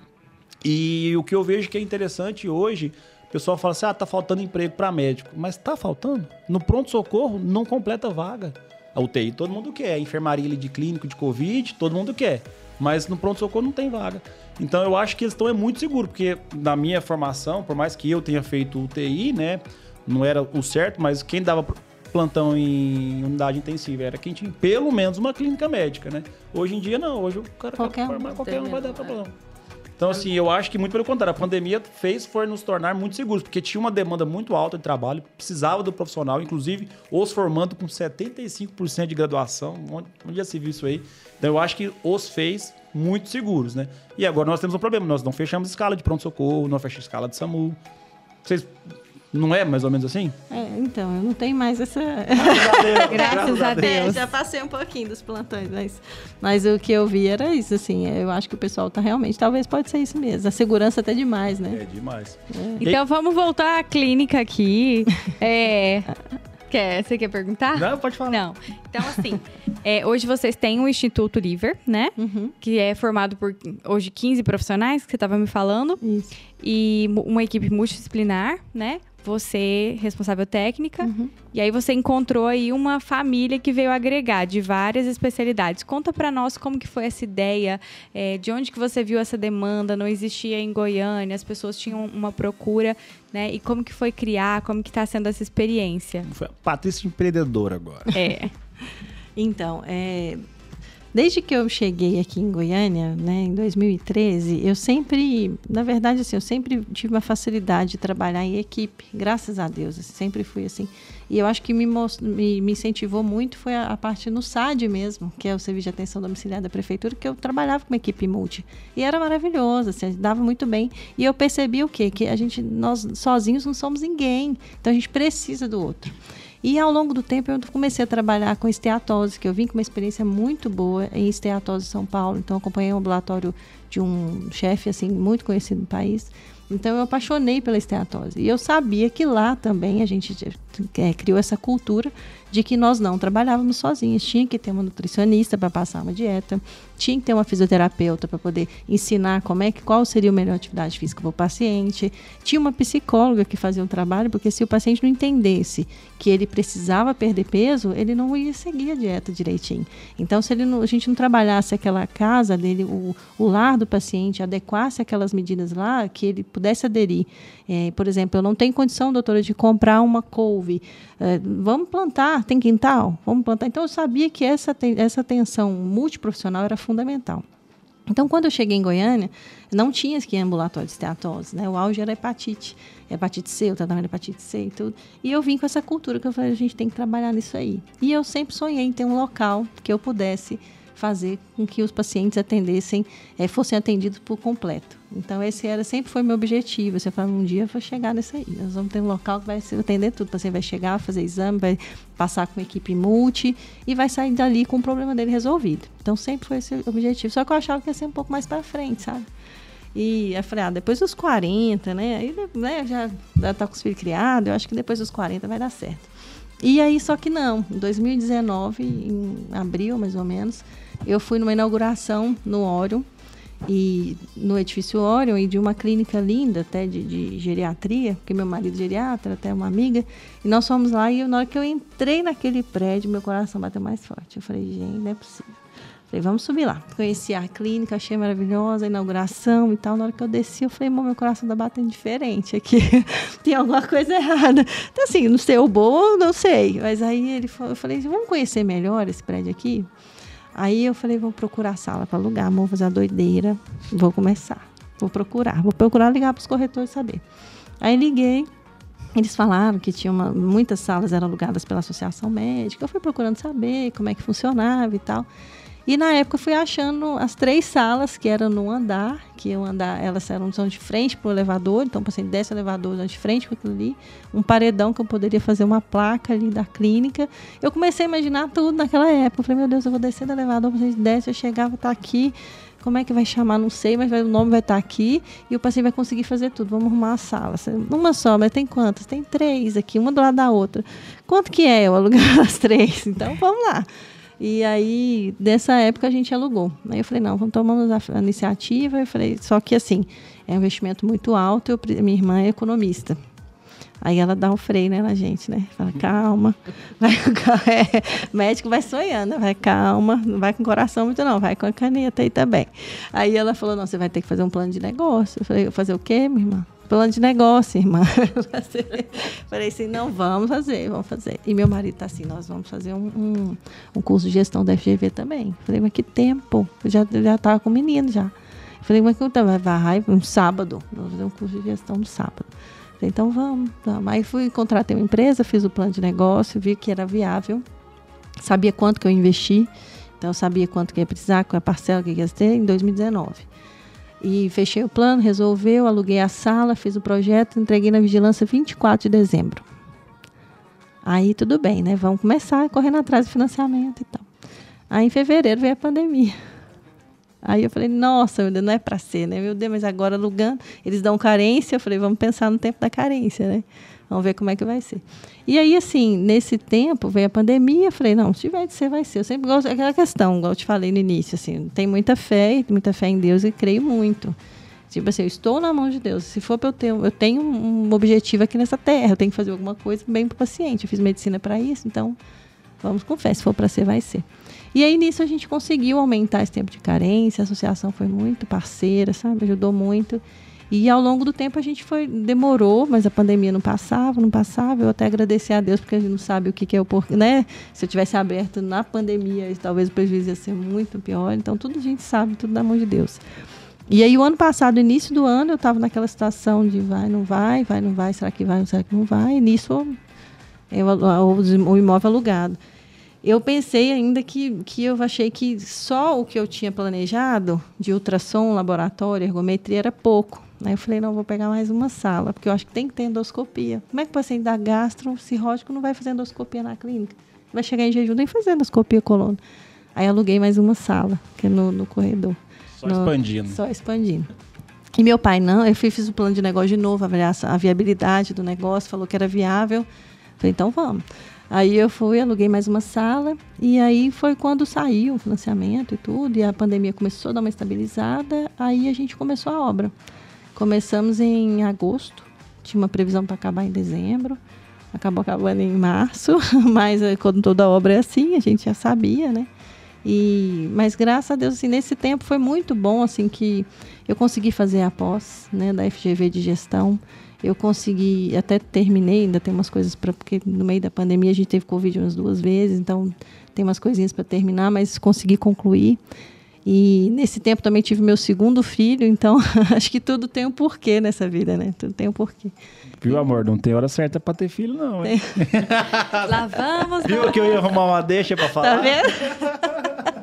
Speaker 1: e o que eu vejo que é interessante hoje, o pessoal fala assim: ah, tá faltando emprego para médico. Mas tá faltando. No pronto-socorro não completa vaga. A UTI todo mundo quer, a enfermaria de clínico de Covid, todo mundo quer. Mas no pronto-socorro não tem vaga. Então eu acho que eles estão é muito seguros, porque na minha formação, por mais que eu tenha feito UTI, né? Não era o certo, mas quem dava plantão em unidade intensiva era quem tinha pelo menos uma clínica médica, né? Hoje em dia não, hoje o cara
Speaker 3: qualquer,
Speaker 1: formar, qualquer um vai dar problema. Então, assim, eu acho que muito pelo contrário, a pandemia fez foi nos tornar muito seguros, porque tinha uma demanda muito alta de trabalho, precisava do profissional, inclusive os formando com 75% de graduação. Onde, já se viu isso aí? Então, eu acho que os fez muito seguros, né? E agora nós temos um problema, nós não fechamos escala de pronto-socorro, não fechamos escala de SAMU. Vocês não é mais ou menos assim?
Speaker 3: É, então, eu não tenho mais essa.
Speaker 2: Graças a Deus. É,
Speaker 3: já passei um pouquinho dos plantões, mas, mas o que eu vi era isso, assim. Eu acho que o pessoal tá realmente, talvez pode ser isso mesmo. A segurança até demais, né?
Speaker 1: É demais.
Speaker 2: É. Então vamos voltar à clínica aqui. é. Quer, você quer perguntar?
Speaker 1: Não, pode falar.
Speaker 2: Não. Então, assim, é, hoje vocês têm o Instituto Liver, né? Uhum. Que é formado por hoje 15 profissionais, que você estava me falando.
Speaker 3: Isso.
Speaker 2: E uma equipe multidisciplinar, né? Você responsável técnica, uhum. e aí você encontrou aí uma família que veio agregar de várias especialidades. Conta para nós como que foi essa ideia, é, de onde que você viu essa demanda, não existia em Goiânia, as pessoas tinham uma procura, né? E como que foi criar, como que está sendo essa experiência?
Speaker 1: Foi a Patrícia empreendedora agora.
Speaker 2: É.
Speaker 3: então, é, Desde que eu cheguei aqui em Goiânia, né, em 2013, eu sempre, na verdade, assim, eu sempre tive uma facilidade de trabalhar em equipe, graças a Deus, assim, sempre fui assim. E eu acho que me, me, me incentivou muito foi a, a, parte no SAD mesmo, que é o Serviço de Atenção Domiciliar da Prefeitura, que eu trabalhava com uma equipe multi. E era maravilhoso, assim, dava muito bem. E eu percebi o quê? Que a gente, nós sozinhos não somos ninguém. Então a gente precisa do outro. E ao longo do tempo eu comecei a trabalhar com esteatose, que eu vim com uma experiência muito boa em esteatose São Paulo. Então acompanhei um ambulatório de um chefe assim muito conhecido no país. Então eu apaixonei pela esteatose. E eu sabia que lá também a gente é, criou essa cultura de que nós não trabalhávamos sozinhos. Tinha que ter uma nutricionista para passar uma dieta, tinha que ter uma fisioterapeuta para poder ensinar como é que qual seria a melhor atividade física para o paciente. Tinha uma psicóloga que fazia um trabalho, porque se o paciente não entendesse que ele precisava perder peso, ele não ia seguir a dieta direitinho. Então, se ele não, a gente não trabalhasse aquela casa dele, o, o lar do paciente, adequasse aquelas medidas lá, que ele pudesse aderir. É, por exemplo, eu não tenho condição, doutora, de comprar uma couve. É, vamos plantar, tem quintal? Vamos plantar. Então, eu sabia que essa, essa atenção multiprofissional era fundamental. Então, quando eu cheguei em Goiânia, não tinha aqui ambulatório de esteatose, né? O auge era hepatite, hepatite C, o tratamento de hepatite C e tudo. E eu vim com essa cultura que eu falei, a gente tem que trabalhar nisso aí. E eu sempre sonhei em ter um local que eu pudesse fazer com que os pacientes atendessem, é, fossem atendidos por completo. Então, esse era sempre foi meu objetivo. Você fala, um dia eu vou chegar nisso aí. Nós vamos ter um local que vai atender tudo. O paciente vai chegar, fazer exame, vai passar com equipe multi e vai sair dali com o problema dele resolvido. Então, sempre foi esse o objetivo. Só que eu achava que ia ser um pouco mais para frente, sabe? E eu falei, ah, depois dos 40, né? Aí né, já, já tá com os filhos criados, eu acho que depois dos 40 vai dar certo. E aí, só que não. Em 2019, em abril mais ou menos, eu fui numa inauguração no Orion, e no edifício Orion, e de uma clínica linda até de, de geriatria, porque meu marido é geriatra, até uma amiga, e nós fomos lá e na hora que eu entrei naquele prédio, meu coração bateu mais forte. Eu falei, gente, não é possível. Falei, vamos subir lá. Conheci a clínica, achei maravilhosa, a inauguração e tal. Na hora que eu desci, eu falei, meu coração tá batendo diferente aqui. Tem alguma coisa errada. Então, assim, não sei o bom, não sei. Mas aí ele falou, eu falei, vamos conhecer melhor esse prédio aqui? Aí eu falei, vou procurar sala para alugar, vou fazer a doideira, vou começar. Vou procurar, vou procurar ligar para os corretores saber. Aí liguei, eles falaram que tinha uma, muitas salas eram alugadas pela associação médica. Eu fui procurando saber como é que funcionava e tal. E na época eu fui achando as três salas que eram no andar, que o andar, elas eram são de frente para o elevador, então você desce o elevador de frente com aquilo ali, um paredão que eu poderia fazer uma placa ali da clínica. Eu comecei a imaginar tudo naquela época. Eu falei, meu Deus, eu vou descer do elevador, vocês descem, eu chegava, tá aqui, como é que vai chamar? Não sei, mas o nome vai estar tá aqui e o paciente vai conseguir fazer tudo. Vamos arrumar a sala. Uma só, mas tem quantas? Tem três aqui, uma do lado da outra. Quanto que é eu alugar as três? Então vamos lá. E aí, dessa época, a gente alugou. Aí eu falei, não, vamos tomar a iniciativa. Eu falei, só que assim, é um investimento muito alto. Eu, minha irmã é economista. Aí ela dá um freio né, na gente, né? Fala, calma. Vai, é, médico vai sonhando, vai, calma. Não vai com coração muito, não. Vai com a caneta aí também. Aí ela falou, não, você vai ter que fazer um plano de negócio. Eu falei, fazer o quê, minha irmã? Plano de negócio, irmã. Falei assim, não, vamos fazer, vamos fazer. E meu marido tá assim, nós vamos fazer um, um, um curso de gestão da FGV também. Falei, mas que tempo? Eu já, já com o menino já. Falei, mas que vai, vai, um sábado. Vamos fazer um curso de gestão no sábado. Falei, então vamos, vamos. Aí fui, contratei uma empresa, fiz o plano de negócio, vi que era viável, sabia quanto que eu investi, então eu sabia quanto que ia precisar, qual a parcela que ia ter em 2019. E fechei o plano, resolveu, aluguei a sala, fiz o projeto, entreguei na vigilância 24 de dezembro. Aí tudo bem, né? Vamos começar correndo atrás do financiamento e tal. Aí em fevereiro veio a pandemia. Aí eu falei, nossa, meu Deus, não é para ser, né? Meu Deus, mas agora alugando, eles dão carência. Eu falei, vamos pensar no tempo da carência, né? Vamos ver como é que vai ser. E aí, assim, nesse tempo, veio a pandemia, eu falei, não, se tiver de ser, vai ser. Eu sempre gosto daquela questão, igual eu te falei no início, assim, tem muita fé, muita fé em Deus e creio muito. Tipo assim, eu estou na mão de Deus. Se for para eu ter, eu tenho um objetivo aqui nessa terra, eu tenho que fazer alguma coisa bem para o paciente. Eu fiz medicina para isso, então vamos com fé. Se for para ser, vai ser. E aí nisso a gente conseguiu aumentar esse tempo de carência, a associação foi muito parceira, sabe? Ajudou muito. E ao longo do tempo a gente foi demorou, mas a pandemia não passava, não passava. Eu até agradeci a Deus porque a gente não sabe o que, que é o porquê, né? Se eu tivesse aberto na pandemia, talvez o prejuízo ia ser muito pior. Então tudo a gente sabe, tudo na mão de Deus. E aí o ano passado, início do ano, eu estava naquela situação de vai, não vai, vai, não vai, será que vai, será que não vai? E nisso eu, o imóvel alugado. Eu pensei ainda que, que eu achei que só o que eu tinha planejado de ultrassom, laboratório, ergometria era pouco. Aí eu falei, não, vou pegar mais uma sala, porque eu acho que tem que ter endoscopia. Como é que o paciente da gastro cirrótico não vai fazer endoscopia na clínica? Vai chegar em jejum nem fazer endoscopia coluna. Aí aluguei mais uma sala, que é no, no corredor.
Speaker 1: Só expandindo.
Speaker 3: Só expandindo. E meu pai não, eu fiz o plano de negócio de novo, avaliar a viabilidade do negócio, falou que era viável. Falei, então vamos. Aí eu fui, aluguei mais uma sala, e aí foi quando saiu o financiamento e tudo, e a pandemia começou a dar uma estabilizada, aí a gente começou a obra. Começamos em agosto, tinha uma previsão para acabar em dezembro, acabou acabando em março, mas eh, quando toda obra é assim, a gente já sabia, né? E, mas graças a Deus, assim, nesse tempo foi muito bom, assim, que eu consegui fazer a pós, né, da FGV de gestão. Eu consegui, até terminei, ainda tem umas coisas para porque no meio da pandemia a gente teve Covid umas duas vezes, então tem umas coisinhas para terminar, mas consegui concluir. E nesse tempo também tive meu segundo filho, então acho que tudo tem um porquê nessa vida, né? Tudo tem um porquê.
Speaker 1: Viu, amor? Não tem hora certa para ter filho, não, hein?
Speaker 2: Lá vamos.
Speaker 1: Viu que eu ia arrumar uma deixa para falar?
Speaker 3: Tá vendo?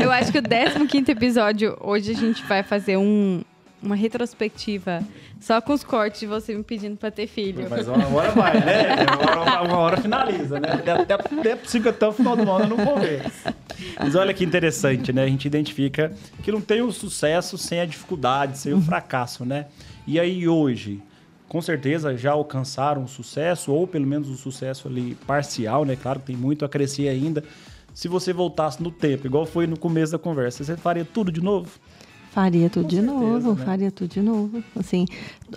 Speaker 2: Eu acho que o 15 episódio, hoje a gente vai fazer um, uma retrospectiva só com os cortes de você me pedindo pra ter filho.
Speaker 1: Mas uma hora vai, né? Uma hora, uma hora finaliza, né? Até, até, até o final do ano eu não vou ver. Mas olha que interessante, né? A gente identifica que não tem o sucesso sem a dificuldade, sem o fracasso, né? E aí hoje, com certeza já alcançaram o sucesso, ou pelo menos o um sucesso ali parcial, né? Claro que tem muito a crescer ainda. Se você voltasse no tempo, igual foi no começo da conversa, você faria tudo de novo?
Speaker 3: Faria tudo de certeza, novo, né? faria tudo de novo. Assim,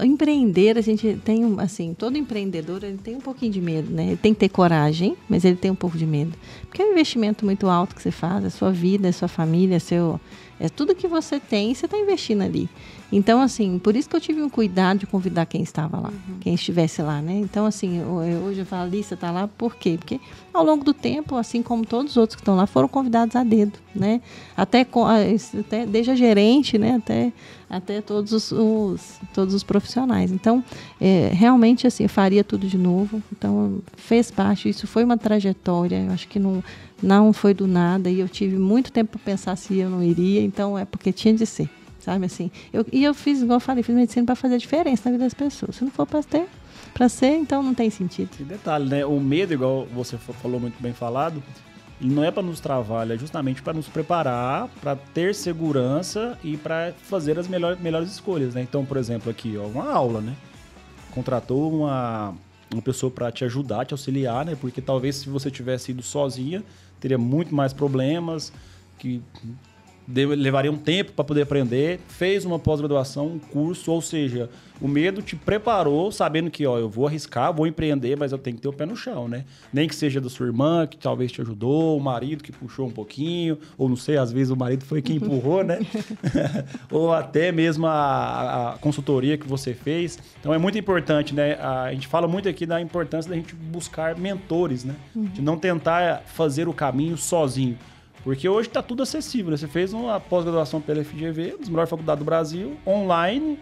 Speaker 3: empreender, a gente tem, assim, todo empreendedor, ele tem um pouquinho de medo, né? Ele tem que ter coragem, mas ele tem um pouco de medo. Porque é um investimento muito alto que você faz, é sua vida, é sua família, é seu... É tudo que você tem, você está investindo ali. Então, assim, por isso que eu tive um cuidado de convidar quem estava lá, uhum. quem estivesse lá, né? Então, assim, hoje eu falo, a lista está lá, por quê? Porque ao longo do tempo, assim como todos os outros que estão lá, foram convidados a dedo, né? Até, até desde a gerente, né? Até, até todos os, os todos os profissionais. Então, é, realmente, assim, eu faria tudo de novo. Então, fez parte, isso foi uma trajetória, eu acho que não, não foi do nada, e eu tive muito tempo para pensar se eu não iria, então é porque tinha de ser sabe assim? Eu, e eu fiz, igual eu falei, fiz medicina para fazer diferença na vida das pessoas. Se não for para ter, para ser, então não tem sentido.
Speaker 1: E detalhe, né? O medo, igual você falou muito bem falado, ele não é para nos travar, é justamente para nos preparar, para ter segurança e para fazer as melhores, melhores escolhas, né? Então, por exemplo, aqui, ó, uma aula, né? Contratou uma, uma pessoa para te ajudar, te auxiliar, né? Porque talvez se você tivesse ido sozinha, teria muito mais problemas, que levaria um tempo para poder aprender, fez uma pós-graduação, um curso, ou seja, o medo te preparou sabendo que, ó, eu vou arriscar, vou empreender, mas eu tenho que ter o pé no chão, né? Nem que seja da sua irmã, que talvez te ajudou, o marido que puxou um pouquinho, ou não sei, às vezes o marido foi quem empurrou, né? ou até mesmo a, a, consultoria que você fez. Então é muito importante, né? A, gente fala muito aqui da importância da gente buscar mentores, né? De não tentar fazer o caminho sozinho porque hoje está tudo acessível. Né? Você fez uma pós-graduação pela FGV, uma das melhores faculdades do Brasil, online,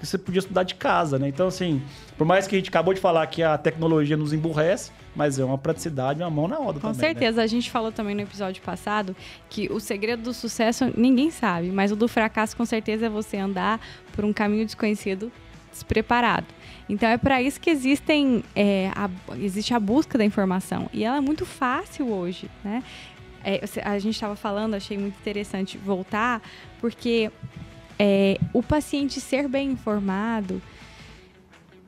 Speaker 1: que você podia estudar de casa, né? Então, assim, por mais que a gente acabou de falar que a tecnologia nos emburrece, mas é uma praticidade, uma mão na roda
Speaker 2: Com
Speaker 1: também,
Speaker 2: né? certeza.
Speaker 1: Né?
Speaker 2: A gente falou também no episódio passado que o segredo do sucesso ninguém sabe, mas o do fracasso, com certeza, é você andar por um caminho desconhecido, despreparado. Então é para isso que existem, é, a, existe a busca da informação. E ela é muito fácil hoje, né? É, a gente estava falando, achei muito interessante voltar, porque é, o paciente ser bem informado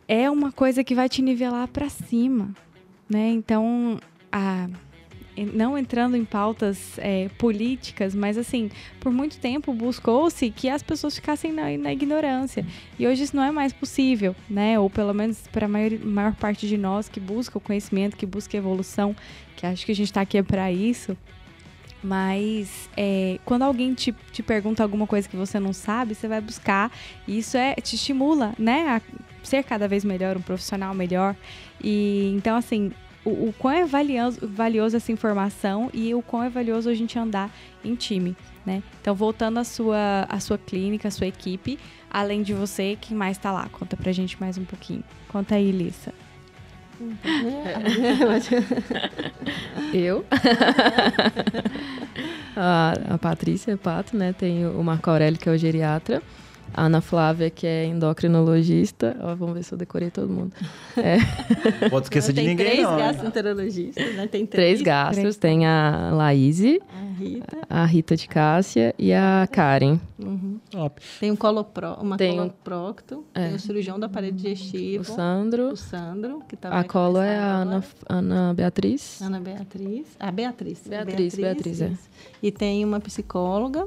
Speaker 2: é uma coisa que vai te nivelar para cima, né? Então, a, não entrando em pautas é, políticas, mas assim, por muito tempo buscou-se que as pessoas ficassem na, na, ignorância. E hoje isso não é mais possível, né? Ou pelo menos para a maior, maior parte de nós que busca o conhecimento, que busca evolução, que acho que a gente está aqui é para isso. Mas é, quando alguém te, te pergunta alguma coisa que você não sabe, você vai buscar. E isso é, te estimula, né? A ser cada vez melhor, um profissional melhor. E então, assim, o, o quão é valioso, valioso essa informação e o quão é valioso a gente andar em time. Né? Então, voltando à sua, à sua clínica, à sua equipe, além de você, quem mais está lá? Conta pra gente mais um pouquinho. Conta aí, Lissa.
Speaker 4: Eu? a, a Patrícia Pato, né? Tem o Marco Aurélio, que é o geriatra. A Ana Flávia, que é endocrinologista. Ó, vamos ver se eu decorei todo mundo. É.
Speaker 1: Pode esquecer de
Speaker 3: tem
Speaker 1: ninguém,
Speaker 3: três
Speaker 1: não. hein?
Speaker 3: gastroenterologistas, né? Tem
Speaker 4: Três
Speaker 3: três.
Speaker 4: gastros. Tem a Laíse,
Speaker 3: A Rita.
Speaker 4: a Rita de Cássia e a Karen.
Speaker 3: Uhum.
Speaker 1: Top.
Speaker 3: Tem um colopro, uma
Speaker 4: Tem um-
Speaker 3: coloprocto,
Speaker 4: É.
Speaker 3: tem o cirurgião do aparelho digestivo,
Speaker 4: O Sandro.
Speaker 3: o Sandro, que tá
Speaker 4: A colo é a Ana, Ana Beatriz.
Speaker 3: Ana Beatriz. A Beatriz.
Speaker 4: Beatriz, Beatriz, é.
Speaker 3: isso. E tem uma psicóloga,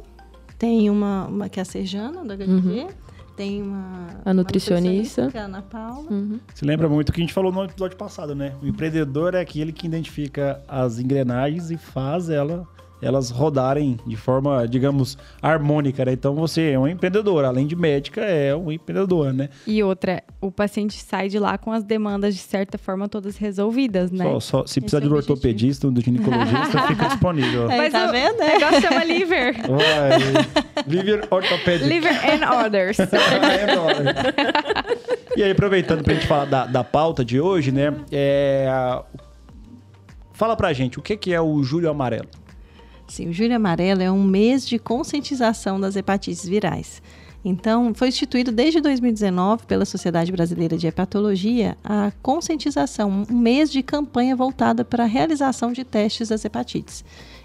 Speaker 3: tem uma, uma que é a Serjana, da HGG, tem uma...
Speaker 4: Uhum. A
Speaker 3: uma
Speaker 4: nutricionista.
Speaker 3: que é a Ana Paula.
Speaker 4: Uhum.
Speaker 1: Se lembra muito o que a gente falou no episódio passado, né? O empreendedor é aquele que identifica as engrenagens e faz ela, elas rodarem de forma, digamos, harmônica, né? Então você é um empreendedor, além de médica, é um empreendedor, né?
Speaker 2: E outra, o paciente sai de lá com as demandas, de certa forma, todas resolvidas, né?
Speaker 1: Só, só- se precisar
Speaker 3: é
Speaker 1: de um
Speaker 3: objetivo.
Speaker 1: ortopedista, um ginecologista, fica disponível.
Speaker 3: É,
Speaker 2: Mas
Speaker 3: tá
Speaker 2: o
Speaker 3: vendo?
Speaker 2: O negócio chama liver.
Speaker 1: Vai. Liver Orthopedic.
Speaker 2: liver and others.
Speaker 1: É e aí, aproveitando pra gente falar da, da pauta de hoje, né? É, a- Fala pra gente, o que, que é o Júlio Amarelo?
Speaker 3: Sim, o Júlio Amarelo é um mês de conscientização das hepatites virais. Então, foi instituído desde 2019 pela Sociedade Brasileira de Hepatologia a conscientização, um mês de campanha voltada para a realização de testes das hepatites.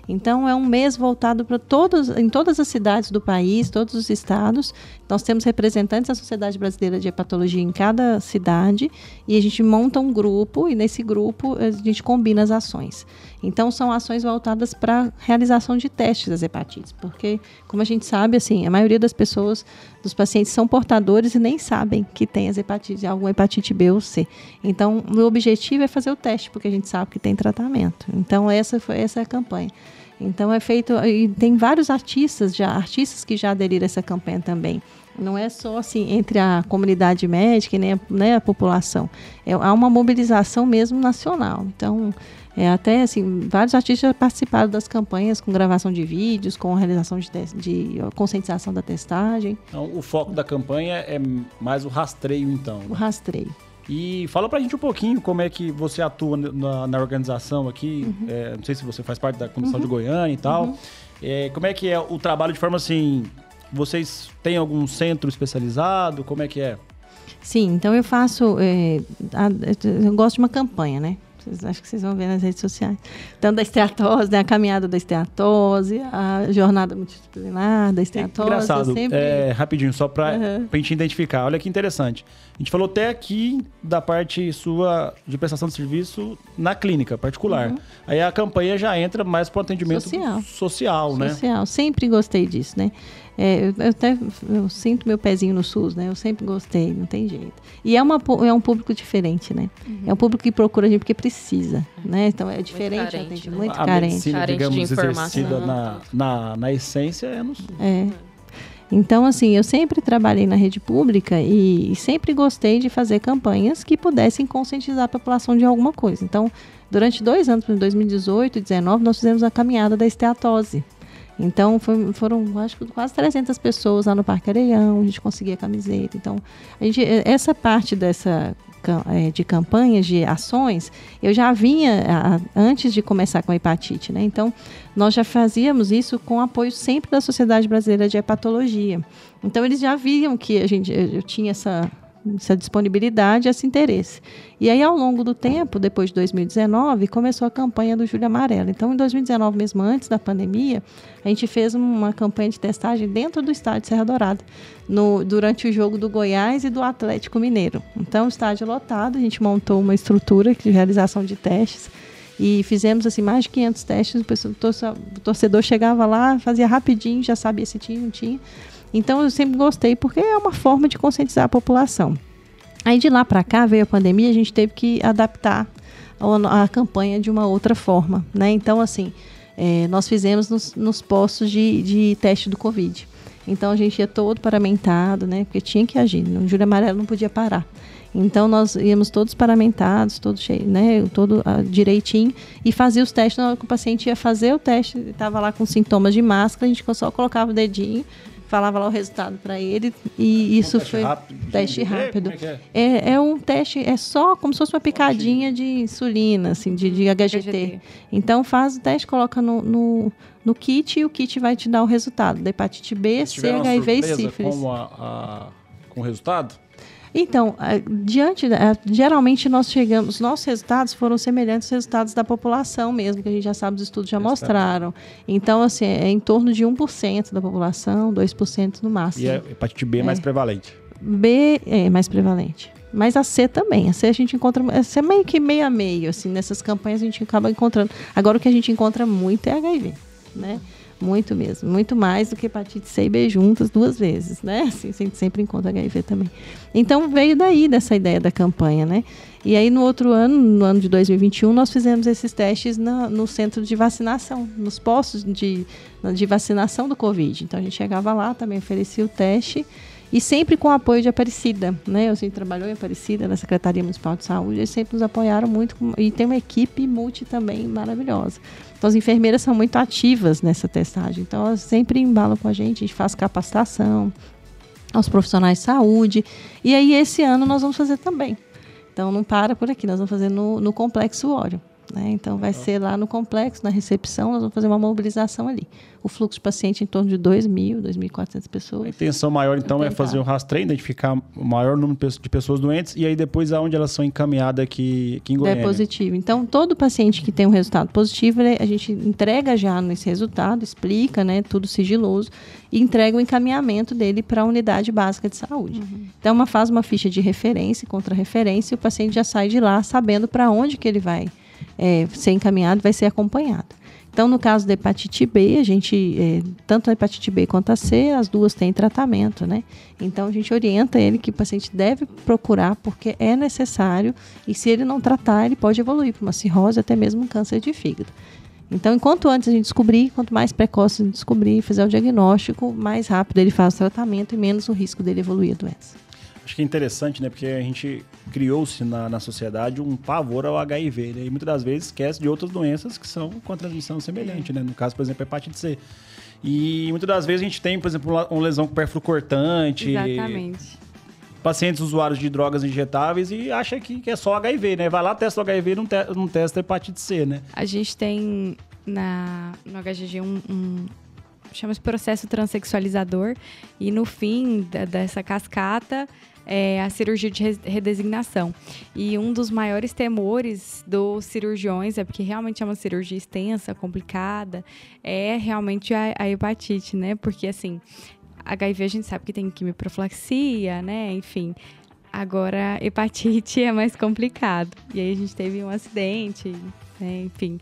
Speaker 3: Então, é um mês voltado para todos, em todas as cidades do país, todos os estados. Nós temos representantes da Sociedade Brasileira de Hepatologia em cada cidade e a gente monta um grupo e nesse grupo a gente combina as ações. Então, são ações voltadas para realização de testes das hepatites, porque, como a gente sabe, assim, a maioria das pessoas, dos pacientes, são portadores e nem sabem que tem as hepatites, alguma hepatite B ou C. Então, o objetivo é fazer o teste, porque a gente sabe que tem tratamento. Então, essa foi essa é a campanha. Então é feito e tem vários artistas já, artistas que já aderiram a essa campanha também. Não é só assim entre a comunidade médica e nem a, né, a população. É, há uma mobilização mesmo nacional. Então é até assim vários artistas participaram das campanhas com gravação de vídeos, com realização de, de conscientização da testagem,
Speaker 1: Então, o foco da campanha é mais o rastreio, então.
Speaker 3: o rastreio.
Speaker 1: E fala pra gente um pouquinho como é que você atua na, na organização aqui. É, não sei se você faz parte da Comissão de Goiânia e tal. É, como é que é o trabalho de forma assim... Vocês têm algum centro especializado? Como é que é?
Speaker 3: Sim, então eu faço. é, a- eu gosto de uma campanha, né? Vocês, acho que vocês vão ver nas redes sociais. Então, da esteatose, né? a caminhada da esteatose, a jornada multidisciplinar da esteatose. eu
Speaker 1: Engraçado,
Speaker 3: sempre...
Speaker 1: é, rapidinho, só pra,
Speaker 3: Uhum.
Speaker 1: pra gente identificar. Olha que interessante. A gente falou até aqui da parte sua de prestação de serviço na clínica particular. Aí a campanha já entra mais pro atendimento
Speaker 3: Uhum. Social.
Speaker 1: social, né?
Speaker 3: social. Sempre gostei disso, né? É, eu, eu até eu sinto meu pezinho no SUS, né? Eu sempre gostei, não tem jeito. E é, uma, é um público diferente, né? É um público que procura a gente porque precisa, né? Então é diferente,
Speaker 4: carente,
Speaker 3: atende
Speaker 4: né?
Speaker 3: muito
Speaker 1: a
Speaker 3: carente.
Speaker 1: medicina,
Speaker 4: Carente
Speaker 1: digamos,
Speaker 4: de informação.
Speaker 1: exercida na, na, na essência é no
Speaker 3: É. Então, assim, eu sempre trabalhei na rede pública e, e sempre gostei de fazer campanhas que pudessem conscientizar a população de alguma coisa. Então, durante dois anos, em 2018 e 2019, nós fizemos a caminhada da esteatose. Então, foi- foram, acho que quase 300 pessoas lá no Parque Areião, a gente conseguia camiseta. Então, a gente, essa parte dessa eh, de campanhas, de ações, eu já vinha antes de começar com a hepatite, né? Então, nós já fazíamos isso com apoio sempre da Sociedade Brasileira de Hepatologia. Então, eles já viam que a gente, eu tinha essa, essa disponibilidade, esse interesse. E aí, ao longo do tempo, depois de 2019, começou a campanha do Júlio Amarelo. Então, em 2019, mesmo antes da pandemia, a gente fez uma campanha de testagem dentro do estádio de Serra Dourada, no, durante o jogo do Goiás e do Atlético Mineiro. Então, estádio lotado, a gente montou uma estrutura de realização de testes e fizemos assim mais de 500 testes. O torcedor chegava lá, fazia rapidinho, já sabia se tinha ou não tinha. Então, eu sempre gostei, porque é uma forma de conscientizar a população. Aí, de lá para cá, veio a pandemia, a gente teve que adaptar a, a campanha de uma outra forma. Né? Então, assim, é, nós fizemos nos, nos postos de, de teste do Covid. Então, a gente ia todo paramentado, né? porque tinha que agir. O Júlio Amarelo não podia parar. Então nós íamos todos paramentados, todos cheio, né, todo ah, direitinho e fazia os testes. Na hora que o paciente ia fazer o teste, estava lá com sintomas de máscara, a gente só colocava o dedinho, falava lá o resultado para ele e isso
Speaker 1: Um teste
Speaker 3: foi
Speaker 1: rápido,
Speaker 3: teste rápido.
Speaker 1: Como é é?
Speaker 3: É, é um teste, é só como se fosse uma picadinha de insulina, assim, de, de HGT.
Speaker 2: HGT.
Speaker 3: Então faz o teste, coloca no, no, no kit e o kit vai te dar o resultado da hepatite B, C, HIV e sífilis.
Speaker 1: Com, a, a- com o resultado?
Speaker 3: Então, diante, da- geralmente nós chegamos, nossos resultados foram semelhantes aos resultados da população mesmo, que a gente já sabe, os estudos já mostraram. Então, assim, é em torno de 1% da população, 2% no máximo.
Speaker 1: E a hepatite B é mais prevalente.
Speaker 3: B é mais prevalente. Mas a C também. A C a gente encontra. A C é meio que meio a meio, assim, nessas campanhas a gente acaba encontrando. Agora o que a gente encontra muito é HIV, né? Muito mesmo. Muito mais do que hepatite C e B juntas duas vezes, né? Assim, a gente sempre encontra HIV também. Então veio daí dessa ideia da campanha, né? E aí no outro ano, no ano de 2021, nós fizemos esses testes na- no centro de vacinação, nos postos de, de vacinação do Covid. Então a gente chegava lá, também oferecia o teste e sempre com o apoio de Aparecida, né? Eu sempre trabalhou em Aparecida, na Secretaria Municipal de Saúde, eles sempre nos apoiaram muito e tem uma equipe multi também maravilhosa. As enfermeiras são muito ativas nessa testagem, então elas sempre embalam com a gente, a gente faz capacitação aos profissionais de saúde. E aí esse ano nós vamos fazer também. Então não para por aqui, nós vamos fazer no, no Complexo Óleo. Né? Então vai ser lá no complexo, na recepção, nós vamos fazer uma mobilização ali. O fluxo de paciente em torno de 2.000, 2.400
Speaker 1: A
Speaker 3: pessoas.
Speaker 1: intenção maior, então, é fazer o rastreio, identificar o maior número de pe- de pessoas doentes e aí depois aonde elas são encaminhadas aqui, aqui em
Speaker 3: É
Speaker 1: Goiânia.
Speaker 3: positivo. Então, todo paciente que tem um resultado positivo, a gente entrega já nesse resultado, explica, né, tudo sigiloso, e entrega o encaminhamento dele para a unidade básica de saúde. Então, uma, faz uma ficha de referência, contra referência, e o paciente já sai de lá sabendo para onde que ele vai é, ser encaminhado, vai ser acompanhado. Então, no caso da hepatite B, a gente, é, tanto a hepatite B quanto a C, as duas têm tratamento, né? Então, a gente orienta ele que o paciente deve procurar porque é necessário e se ele não tratar, ele pode evoluir para uma cirrose, até mesmo um câncer de fígado. Então, enquanto antes a gente descobrir, quanto mais precoce a gente descobrir, fizer o diagnóstico, mais rápido ele faz o tratamento e menos o risco dele evoluir a doença.
Speaker 1: Acho que é interessante, né? Porque a gente criou-se na, na sociedade um pavor ao HIV, né? E muitas das vezes esquece de outras doenças que são com a transmissão semelhante, né? No caso, por exemplo, a hepatite C. E muitas das vezes a gente tem, por exemplo, uma- lesão com perfluo cortante,
Speaker 2: Exatamente.
Speaker 1: pacientes usuários de drogas injetáveis e acha que, que é só HIV, né? Vai lá, testa o HIV e não, te- não testa a hepatite C, né?
Speaker 2: A gente tem na, no HGG um, um chama-se processo transexualizador e no fim da- dessa cascata é a cirurgia de redesignação. E um dos maiores temores dos cirurgiões, é porque realmente é uma cirurgia extensa, complicada, é realmente a, a hepatite, né? Porque assim, HIV a gente sabe que tem quimioprofilaxia, né? Enfim. Agora, hepatite é mais complicado. E aí a gente teve um acidente, né? enfim.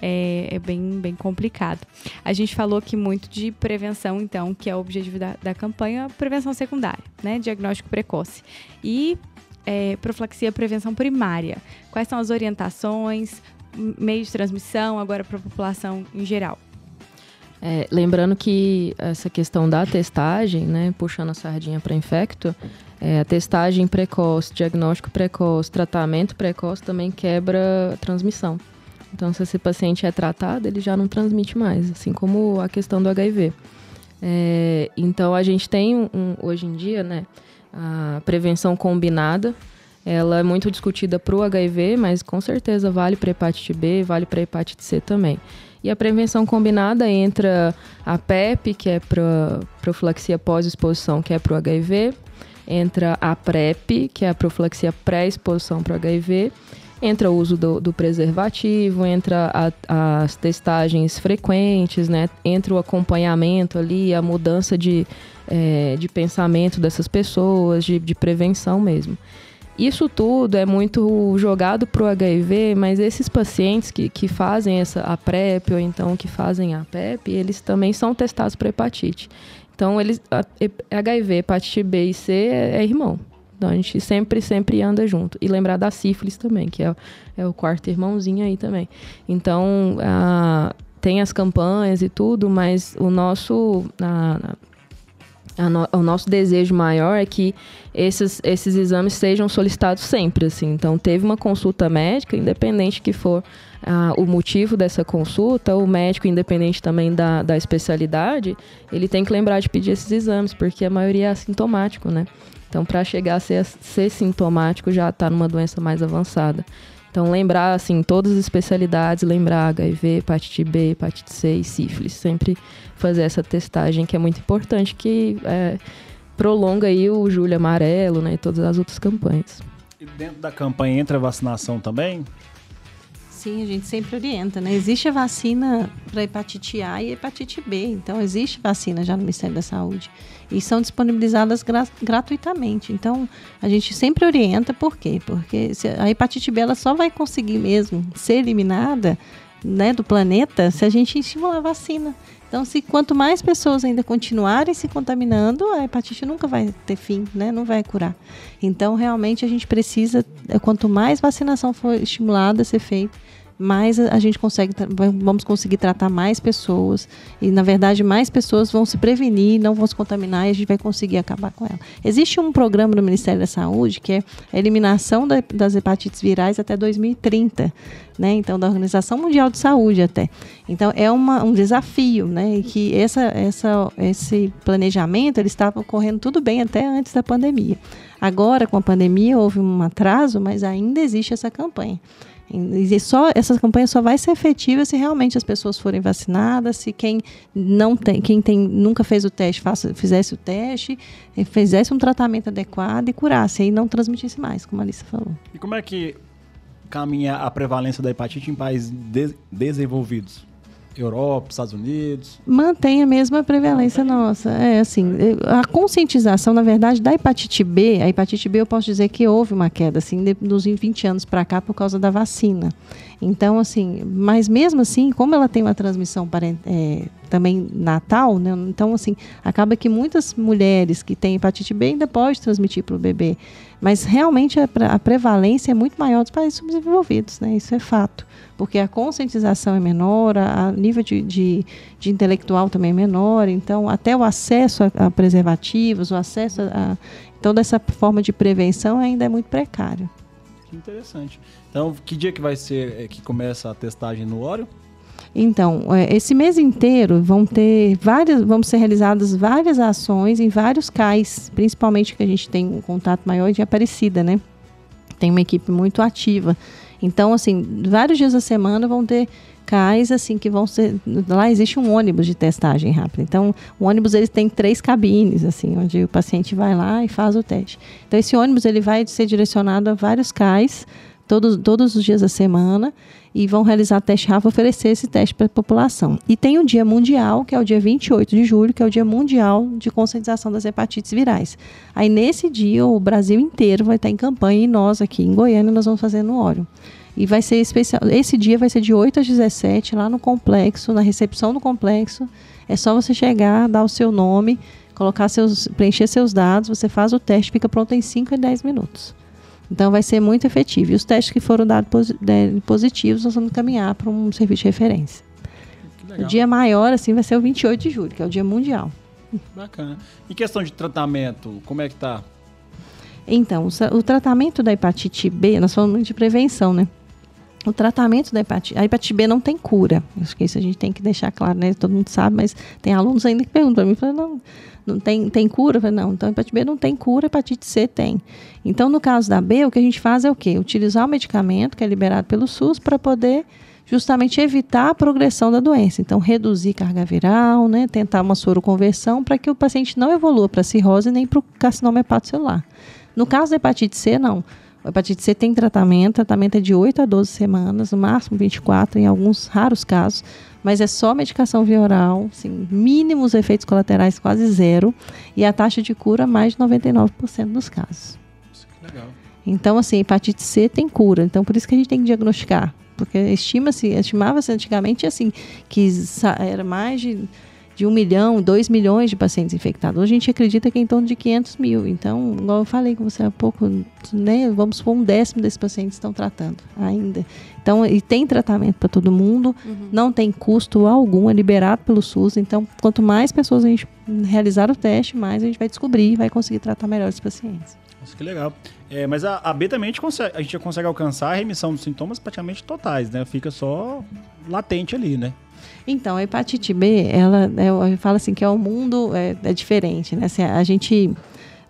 Speaker 2: É, é bem, bem complicado. A gente falou aqui muito de prevenção, então, que é o objetivo da, da campanha, prevenção secundária, né? Diagnóstico precoce. E é, profilaxia, prevenção primária. Quais são as orientações, m- meio de transmissão, agora para a população em geral?
Speaker 4: É, lembrando que essa questão da testagem, né, puxando a sardinha para infecto, é, a testagem precoce, diagnóstico precoce, tratamento precoce também quebra a transmissão. Então, se esse paciente é tratado, ele já não transmite mais, assim como a questão do HIV. É, então, a gente tem um, hoje em dia, né, a prevenção combinada. Ela é muito discutida para o HIV, mas com certeza vale para hepatite B, vale para hepatite C também. E a prevenção combinada entra a PEP, que é para profilaxia pós-exposição, que é para o HIV, entra a PrEP, que é a profilaxia pré-exposição para o HIV, entra o uso do, do preservativo, entra a- as testagens frequentes, né? entra o acompanhamento ali, a mudança de, eh, de pensamento dessas pessoas, de, de prevenção mesmo. Isso tudo é muito jogado pro HIV, mas esses pacientes que, que fazem essa, a PrEP ou então que fazem a PEP, eles também são testados para hepatite. Então, eles, a- HIV, hepatite B e C é, é irmão. Então, a gente sempre, sempre anda junto. E lembrar da sífilis também, que é, é o quarto irmãozinho aí também. Então, a- tem as campanhas e tudo, mas o nosso... a- a no- o nosso desejo maior é que esses, esses exames sejam solicitados sempre, assim. Então, teve uma consulta médica, independente que for ah, o motivo dessa consulta, o médico, independente também da, da especialidade, ele tem que lembrar de pedir esses exames, porque a maioria é assintomático, né? Então, para chegar a ser, ser sintomático, já está numa doença mais avançada. Então, lembrar, assim, todas as especialidades, lembrar HIV, hepatite B, hepatite C e sífilis. Sempre fazer essa testagem, que é muito importante, que é, prolonga aí o Julho Amarelo, né, e todas as outras campanhas.
Speaker 1: E dentro da campanha entra a vacinação também?
Speaker 3: Sim, a gente sempre orienta, né? Existe a vacina para hepatite A e hepatite B, então existe vacina já no Ministério da Saúde e são disponibilizadas gra gratuitamente. Então a gente sempre orienta, por quê? Porque a hepatite B ela só vai conseguir mesmo ser eliminada né, do planeta se a gente estimular a vacina. Então, se quanto mais pessoas ainda continuarem se contaminando, a hepatite nunca vai ter fim, né? Não vai curar. Então, realmente a gente precisa, quanto mais vacinação for estimulada a ser feita, mais a gente consegue, vamos conseguir tratar mais pessoas e, na verdade, mais pessoas vão se prevenir, não vão se contaminar e a gente vai conseguir acabar com ela. Existe um programa do Ministério da Saúde que é a eliminação da, das hepatites virais até 2030, né? Então, da Organização Mundial de Saúde até. Então, é uma, um desafio, né? E que essa, essa, esse planejamento ele estava ocorrendo tudo bem até antes da pandemia. Agora, com a pandemia, houve um atraso, mas ainda existe essa campanha. E só essa campanha só vai ser efetiva se realmente as pessoas forem vacinadas, se quem não tem, quem tem, nunca fez o teste, faça, fizesse o teste, fizesse um tratamento adequado e curasse, e não transmitisse mais, como a Alissa falou.
Speaker 1: E como é que caminha a prevalência da hepatite em países de desenvolvidos? Europa, Estados Unidos?
Speaker 3: Mantém a mesma prevalência Mantém. nossa. É assim, a conscientização, na verdade, da hepatite B, a hepatite B eu posso dizer que houve uma queda, assim, dos 20 anos para cá por causa da vacina. Então, assim, mas mesmo assim, como ela tem uma transmissão é, também natal, né? Então, assim, acaba que muitas mulheres que têm hepatite B ainda podem transmitir para o bebê. Mas realmente a, a, prevalência é muito maior dos países subdesenvolvidos, né? Isso é fato. Porque a conscientização é menor, a, a nível de, de, de, intelectual também é menor, então até o acesso a, a preservativos, o acesso a, toda essa forma de prevenção ainda é muito precário.
Speaker 1: Que interessante. Então, que dia que vai ser é, que começa a testagem no óleo?
Speaker 3: Então, é, esse mês inteiro vão ter várias, vão ser realizadas várias ações em vários CAIs, principalmente que a gente tem um contato maior de Aparecida, né? Tem uma equipe muito ativa. Então, assim, vários dias da semana vão ter cais assim que vão ser lá existe um ônibus de testagem rápida então o ônibus ele tem três cabines assim onde o paciente vai lá e faz o teste então esse ônibus ele vai ser direcionado a vários cais todos, todos os dias da semana e vão realizar teste rápido oferecer esse teste para a população. E tem o Dia Mundial, que é o dia 28 de julho, que é o Dia Mundial de Conscientização das Hepatites Virais. Aí nesse dia o Brasil inteiro vai estar em campanha e nós aqui em Goiânia nós vamos fazer no óleo. E vai ser especial. Esse dia vai ser de 8 às 17, lá no complexo, na recepção do complexo. É só você chegar, dar o seu nome, colocar seus, preencher seus dados, você faz o teste, fica pronto em 5 a 10 minutos. Então vai ser muito efetivo. E os testes que foram dados positivos, nós vamos caminhar para um serviço de referência. O dia maior, assim, vai ser o 28 de julho, que é o dia mundial.
Speaker 1: Bacana. Em questão de tratamento, como é que tá?
Speaker 3: Então, o, o tratamento da hepatite B, nós falamos de prevenção, né? O tratamento da hepatite, a hepatite B não tem cura. Acho que isso a gente tem que deixar claro, né? Todo mundo sabe, mas tem alunos ainda que perguntam para mim, falam, não, não tem, tem cura? Falei, não, então hepatite B não tem cura, hepatite C tem. Então, no caso da B, o que a gente faz é o quê? Utilizar o medicamento que é liberado pelo SUS para poder justamente evitar a progressão da doença. Então, reduzir carga viral, né, tentar uma soroconversão para que o paciente não evolua para cirrose nem para o carcinoma hepatocelular. No caso da hepatite C, não. Hepatite C tem tratamento, tratamento é de 8 a 12 semanas, no máximo 24, em alguns raros casos mas é só medicação via oral, assim, mínimos efeitos colaterais quase zero, e a taxa de cura mais de 99% dos casos. Legal. Então, assim, hepatite C tem cura, então por isso que a gente tem que diagnosticar, porque estima-se, estimava-se antigamente assim, que era mais de de um milhão, dois milhões de pacientes infectados. Hoje a gente acredita que é em torno de 500 mil. Então, igual eu falei com você há pouco, né, vamos supor um décimo desses pacientes estão tratando ainda. Então, e tem tratamento para todo mundo, uhum. não tem custo algum, é liberado pelo SUS. Então, quanto mais pessoas a gente realizar o teste, mais a gente vai descobrir e vai conseguir tratar melhor os pacientes.
Speaker 1: Nossa, que legal. É, mas a, a B também a gente, consegue, a gente já consegue alcançar a remissão dos sintomas praticamente totais, né? Fica só latente ali, né?
Speaker 3: Então, a hepatite B, ela, eu falo assim que é o mundo é, é diferente, né? Assim, a gente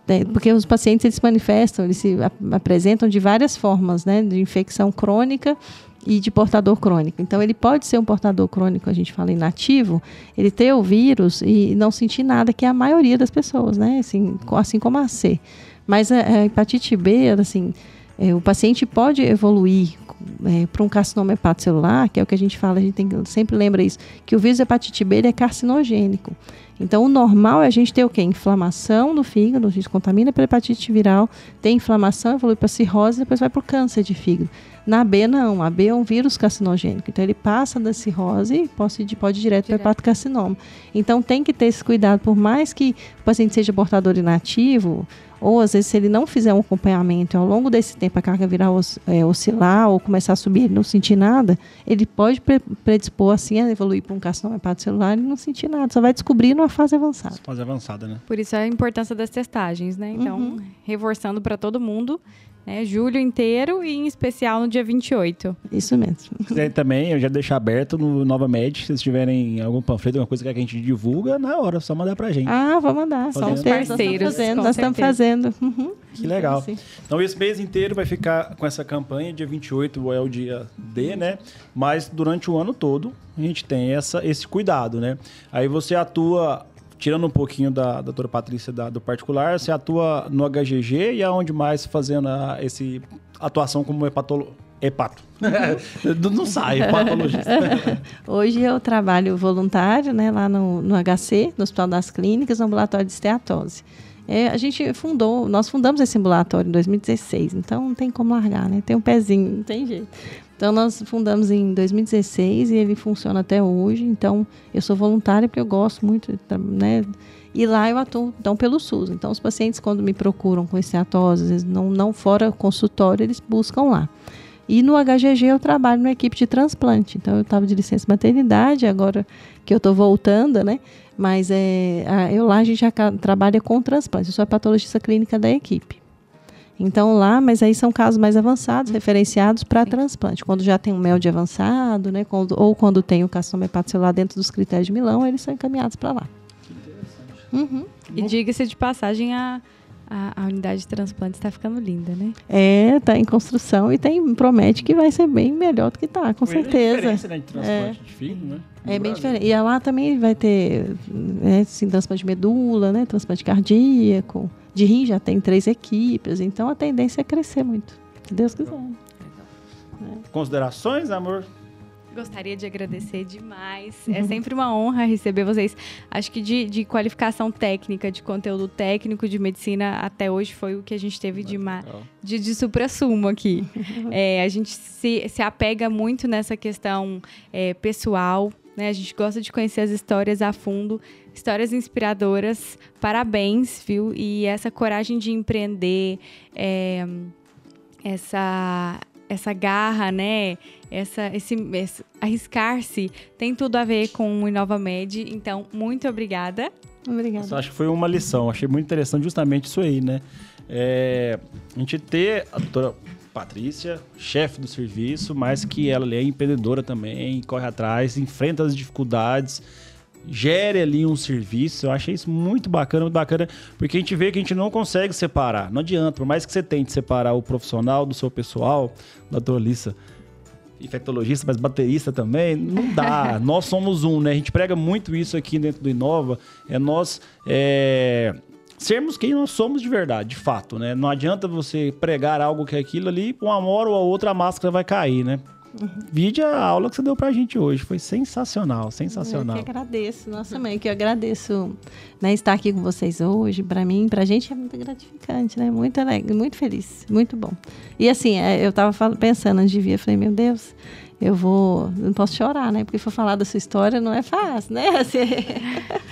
Speaker 3: é, porque os pacientes eles se manifestam, eles se ap apresentam de várias formas, né, de infecção crônica e de portador crônico. Então, ele pode ser um portador crônico, a gente fala inativo, ele ter o vírus e não sentir nada, que é a maioria das pessoas, né, assim, assim como a C. Mas a, a hepatite B, assim, é, o paciente pode evoluir é, para um carcinoma hepatocelular, que é o que a gente fala, a gente tem, sempre lembra isso, que o vírus hepatite B é carcinogênico. Então, o normal é a gente ter o quê? Inflamação no fígado, a gente contamina pela hepatite viral, tem inflamação, evolui para cirrose, depois vai para o câncer de fígado. Na B, não. A B é um vírus carcinogênico. Então, ele passa da cirrose e pode, ir, pode ir direto, direto. para o hepatocarcinoma. Então, tem que ter esse cuidado. Por mais que o paciente seja portador inativo, ou às vezes se ele não fizer um acompanhamento ao longo desse tempo a carga viral é, oscilar ou começar a subir e não sentir nada, ele pode predispor assim a evoluir para um carcinoma hepatocelular e não sentir nada, só vai descobrir numa fase avançada.
Speaker 1: Fase avançada, né?
Speaker 2: Por isso a importância das testagens, né? Então, uhum. reforçando para todo mundo né? Julho inteiro e em especial no dia 28.
Speaker 3: Isso mesmo.
Speaker 1: E também, eu já deixo aberto no Nova Med, se vocês tiverem algum panfleto, alguma coisa que a gente divulga, na hora, só mandar pra gente.
Speaker 3: Ah, vou mandar.
Speaker 2: Somos parceiros.
Speaker 3: Nós estamos fazendo. Nós estamos fazendo.
Speaker 1: Uhum. Que legal. Então, esse mês inteiro vai ficar com essa campanha. Dia 28 é o dia D, né? Mas durante o ano todo, a gente tem essa, esse cuidado, né? Aí você atua tirando um pouquinho da, da doutora Patrícia da, do particular, você atua no HGG e aonde mais fazendo a, esse atuação como hepatolo, hepato. Não sai, hepatologista.
Speaker 3: Hoje eu trabalho voluntário né, lá no, no HC, no Hospital das Clínicas, no ambulatório de esteatose. É, a gente fundou, nós fundamos esse ambulatório em 2016, então não tem como largar, né? Tem um pezinho, não tem jeito. Então, nós fundamos em 2016 e ele funciona até hoje. Então, eu sou voluntária porque eu gosto muito, né? E lá eu atuo, então, pelo SUS. Então, os pacientes, quando me procuram com esteatose, não, não fora consultório, eles buscam lá. E no HGG eu trabalho na equipe de transplante. Então, eu estava de licença maternidade, agora que eu estou voltando, né? Mas é, eu lá a gente já trabalha com transplante. Eu sou a patologista clínica da equipe. Então lá, mas aí são casos mais avançados, referenciados para transplante. Quando já tem um mel de avançado, né, quando, ou quando tem o carcinoma hepatocelular dentro dos critérios de Milão, eles são encaminhados para lá. Que
Speaker 2: interessante. Uhum. E diga-se de passagem, a, a, a, unidade de transplante está ficando linda, né?
Speaker 3: É, está em construção e tem, promete que vai ser bem melhor do que está, com certeza. É
Speaker 1: né, de transplante é. de fígado, né?
Speaker 3: é bem diferente. E lá também vai ter né, assim, transplante de medula, né, transplante cardíaco. De rim já tem três equipes, então a tendência é crescer muito. Se Deus quiser.
Speaker 1: Considerações, amor?
Speaker 2: Gostaria de agradecer demais. É uhum. É sempre uma honra receber vocês. Acho que de, de, qualificação técnica, de conteúdo técnico de medicina, até hoje foi o que a gente teve de, de, de supra-sumo aqui. é, a gente se, se apega muito nessa questão é, pessoal, né? A gente gosta de conhecer as histórias a fundo, histórias inspiradoras. Parabéns, viu? E essa coragem de empreender, é, essa essa garra, né? Essa, esse, esse arriscar-se tem tudo a ver com o InovaMed. Então, muito obrigada.
Speaker 3: Obrigada.
Speaker 1: acho que foi uma lição. Achei muito interessante justamente isso aí, né? É, a gente ter a doutora Patrícia, chefe do serviço, mas que ela é empreendedora também, corre atrás, enfrenta as dificuldades, gere ali um serviço. Eu achei isso muito bacana, muito bacana, porque a gente vê que a gente não consegue separar. Não adianta, por mais que você tente separar o profissional do seu pessoal, doutora Lissa, infectologista, mas baterista também, não dá. nós somos um, né? A gente prega muito isso aqui dentro do Inova. É nós é, sermos quem nós somos de verdade, de fato, né? Não adianta você pregar algo que é aquilo ali, uma hora ou a outra a máscara vai cair, né? Uhum. Vide a aula que você deu pra gente hoje. Foi sensacional, sensacional.
Speaker 3: Eu que agradeço, nossa mãe, que eu agradeço né, estar aqui com vocês hoje. Pra mim, pra gente é muito gratificante, né? Muito alegre, muito feliz, muito bom. E assim, é, eu tava pensando antes de vir, eu falei, meu Deus, eu vou. Não posso chorar, né? Porque for falar da sua história não é fácil, né? Assim,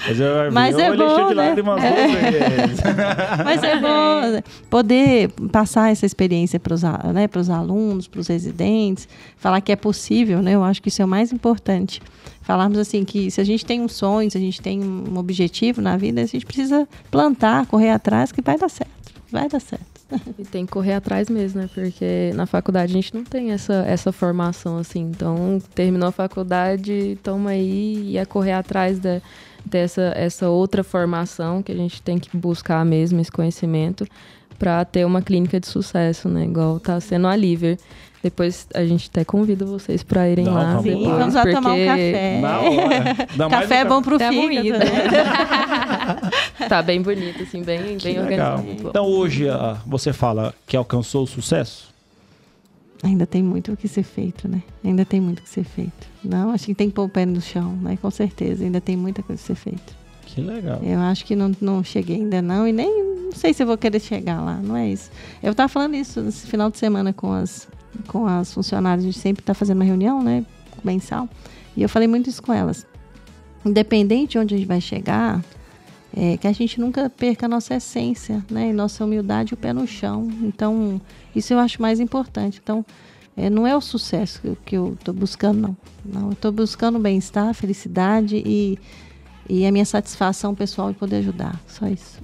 Speaker 1: mas, eu, mas eu é bom. Né?
Speaker 3: É. mas é bom poder passar essa experiência para os né, alunos, para os residentes, falar que é possível, né? Eu acho que isso é o mais importante. Falarmos assim que se a gente tem um sonho, se a gente tem um objetivo na vida, a gente precisa plantar, correr atrás, que vai dar certo. Vai dar certo.
Speaker 4: E tem que correr atrás mesmo, né? Porque na faculdade a gente não tem essa, essa formação, assim. Então, terminou a faculdade, toma aí e é correr atrás dessa essa outra formação que a gente tem que buscar mesmo, esse conhecimento, para ter uma clínica de sucesso, né? Igual tá sendo a Liver. Depois a gente até convida vocês para irem
Speaker 1: Não,
Speaker 4: lá.
Speaker 1: vamos
Speaker 3: Sim,
Speaker 1: lá.
Speaker 3: vamos lá tomar um
Speaker 4: porque
Speaker 3: café.
Speaker 1: Na hora.
Speaker 3: Café é bom pro
Speaker 2: Tá
Speaker 3: fígado,
Speaker 2: moída.
Speaker 3: né?
Speaker 4: Tá bem bonito, assim, bem,
Speaker 1: Que
Speaker 4: bem
Speaker 1: legal.
Speaker 4: organizado.
Speaker 1: Então hoje ah, você fala que alcançou o sucesso?
Speaker 3: Ainda tem muito o que ser feito, né? Ainda tem muito o que ser feito. Não, acho que tem que pôr o pé no chão, né? Com certeza, ainda tem muita coisa a ser feita.
Speaker 1: Que legal.
Speaker 3: Eu acho que não, não cheguei ainda não, e nem não sei se eu vou querer chegar lá, não é isso. Eu estava falando isso nesse final de semana com as, com as funcionárias, a gente sempre está fazendo uma reunião, né, mensal, e eu falei muito isso com elas. Independente de onde a gente vai chegar, é, que a gente nunca perca a nossa essência, né, e nossa humildade e o pé no chão. Então, isso eu acho mais importante. Então, é, não é o sucesso que eu- estou buscando, não. Não, eu estou buscando bem-estar, felicidade e e a minha satisfação pessoal de poder ajudar. Só isso.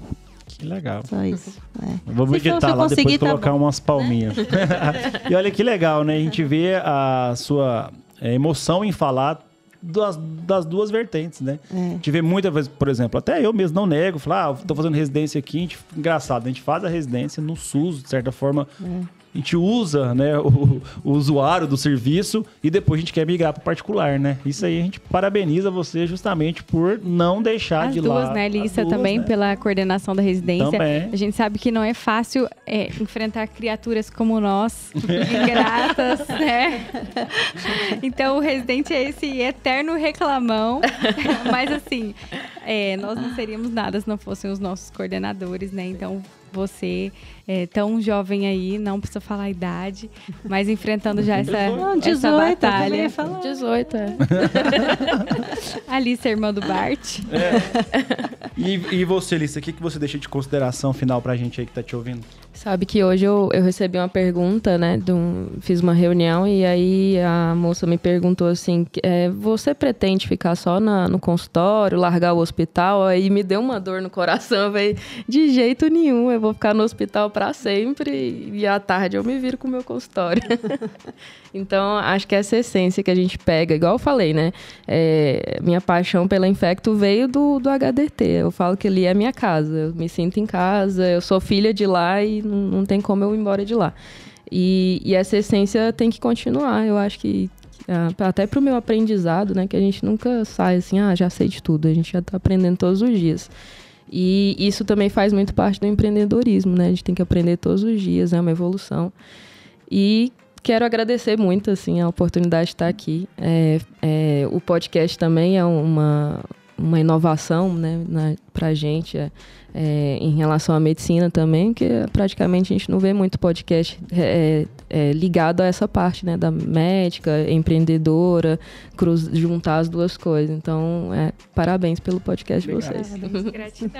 Speaker 1: Que legal.
Speaker 3: Só isso. É.
Speaker 1: Vamos
Speaker 3: Se
Speaker 1: editar lá depois
Speaker 3: tá
Speaker 1: colocar
Speaker 3: bom.
Speaker 1: umas palminhas. e olha que legal, né? A gente vê a sua é, emoção em falar das, das duas vertentes, né?
Speaker 3: É.
Speaker 1: A gente vê muitas vezes, por exemplo, até eu mesmo não nego, falar, ah, tô fazendo residência aqui, a gente, engraçado, a gente faz a residência no SUS, de certa forma, a gente usa né, o, o usuário do serviço e depois a gente quer migrar para particular, né? Isso aí a gente parabeniza você justamente por não deixar
Speaker 2: As
Speaker 1: de
Speaker 2: duas,
Speaker 1: lado.
Speaker 2: né,
Speaker 1: As
Speaker 2: Lissa,
Speaker 1: duas,
Speaker 2: também
Speaker 1: né?
Speaker 2: pela coordenação da residência.
Speaker 1: Também.
Speaker 2: A gente sabe que não é fácil é, enfrentar criaturas como nós, ingratas, né? Então o residente é esse eterno reclamão. Mas assim, é, nós não seríamos nada se não fossem os nossos coordenadores, né? Então você, é, tão jovem aí, não precisa falar a idade, mas enfrentando já essa,
Speaker 3: Não,
Speaker 2: essa
Speaker 3: 18, eu também
Speaker 2: batalha.
Speaker 3: ia falar.
Speaker 4: 18, é.
Speaker 2: Alice, irmã do Bart.
Speaker 1: E, e você, Lissa, o que, que você deixa de consideração final pra gente aí que tá te ouvindo?
Speaker 4: Sabe que hoje eu, eu recebi uma pergunta, né? um- fiz uma reunião e aí a moça me perguntou assim: é, você pretende ficar só na- no consultório, largar o hospital? Aí me deu uma dor no coração. Eu falei: de jeito nenhum, eu vou ficar no hospital para sempre e à tarde eu me viro com o meu consultório. então, acho que essa essência que a gente pega, igual eu falei, né? É, minha paixão pela Infecto veio do, do HDT. Eu falo que ali é minha casa. Eu me sinto em casa, eu sou filha de lá e não, tem como eu ir embora de lá. E, e essa essência tem que continuar. Eu acho que ah, até para o meu aprendizado, né? Que a gente nunca sai assim, ah, já sei de tudo. A gente já está aprendendo todos os dias. E isso também faz muito parte do empreendedorismo, né? A gente tem que aprender todos os dias, é uma evolução. E quero agradecer muito, assim, a oportunidade de estar aqui. É, é, o podcast também é uma, uma inovação, né, na, pra gente, é, é, em relação à medicina também, que praticamente a gente não vê muito podcast é, é, ligado a essa parte, né, da médica, empreendedora, cruz, juntar as duas coisas. Então, é, parabéns pelo podcast de vocês.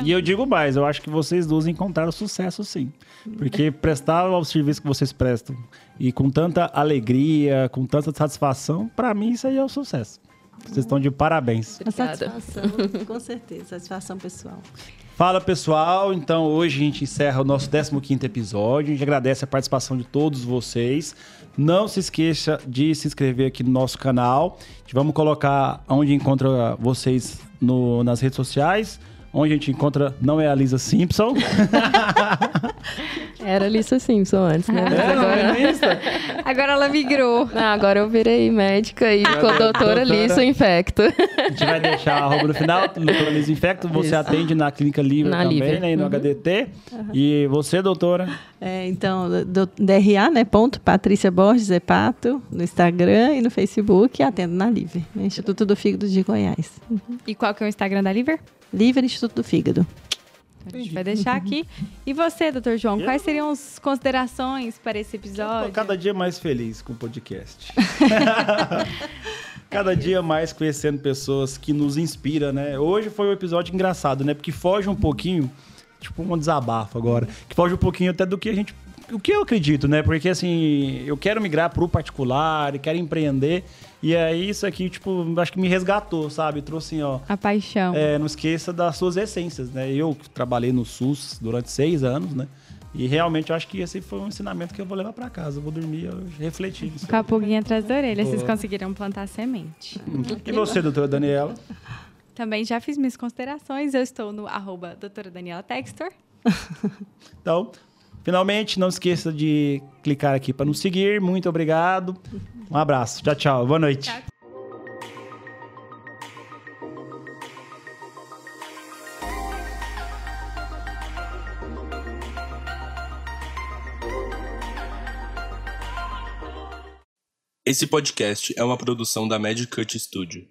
Speaker 1: E eu digo mais, eu acho que vocês duas encontraram sucesso sim. Porque prestar o serviço que vocês prestam e com tanta alegria, com tanta satisfação, pra mim isso aí é o sucesso. Vocês estão de parabéns.
Speaker 3: A
Speaker 4: Obrigada.
Speaker 3: satisfação, com certeza, satisfação pessoal.
Speaker 1: Fala pessoal, então hoje a gente encerra o nosso 15º episódio. A gente agradece a participação de todos vocês. Não se esqueça de se inscrever aqui no nosso canal. Vamos colocar onde encontra vocês no- nas redes sociais. Onde a gente encontra não é a Lisa Simpson.
Speaker 4: Era Lisa Simpson antes, né? Mas
Speaker 1: É, não
Speaker 4: agora...
Speaker 1: é?
Speaker 2: Agora ela migrou.
Speaker 4: Não, agora eu virei médica e a doutora
Speaker 1: doutora.
Speaker 4: Lissa Infecto.
Speaker 1: A gente vai deixar a arroba no final, doutora Lisa Infecto. Você
Speaker 4: Isso.
Speaker 1: atende na Clínica Livre
Speaker 4: Na
Speaker 1: também,
Speaker 4: Livre.
Speaker 1: né? E no HDT. E você, doutora?
Speaker 3: É, então, do, DRA, né? Ponto Patrícia Borges Epato, no Instagram e no Facebook, atendo na Livre, né, Instituto do Fígado de Goiás.
Speaker 2: E qual que é o Instagram da Liver?
Speaker 3: Livre Instituto do Fígado.
Speaker 2: A gente vai deixar aqui. E você, doutor João, quais seriam as considerações para esse episódio?
Speaker 1: cada dia mais feliz com o podcast. cada dia mais conhecendo pessoas que nos inspiram, né? Hoje foi um episódio engraçado, né? Porque foge um pouquinho, tipo um desabafo agora, que foge um pouquinho até do que a gente o que eu acredito, né? Porque assim, eu quero migrar pro particular, quero empreender, e aí isso aqui, tipo, acho que me resgatou, sabe? Trouxe assim, ó,
Speaker 2: A paixão.
Speaker 1: é, não esqueça das suas essências, né? Eu que trabalhei no SUS durante seis anos, né? E realmente eu acho que esse foi um ensinamento que eu vou levar para casa. Eu vou dormir eu refletir.
Speaker 2: Com a pulguinha atrás da orelha, vocês conseguiram plantar semente.
Speaker 1: E você, doutora Daniela?
Speaker 2: Também já fiz minhas considerações. Eu estou no arroba doutora Daniela Textor.
Speaker 1: Então, finalmente, não esqueça de clicar aqui para nos seguir. Muito obrigado. Um abraço. Tchau, tchau. Boa noite.
Speaker 2: Tchau.
Speaker 5: Esse podcast é uma produção da Magic Cut Studio.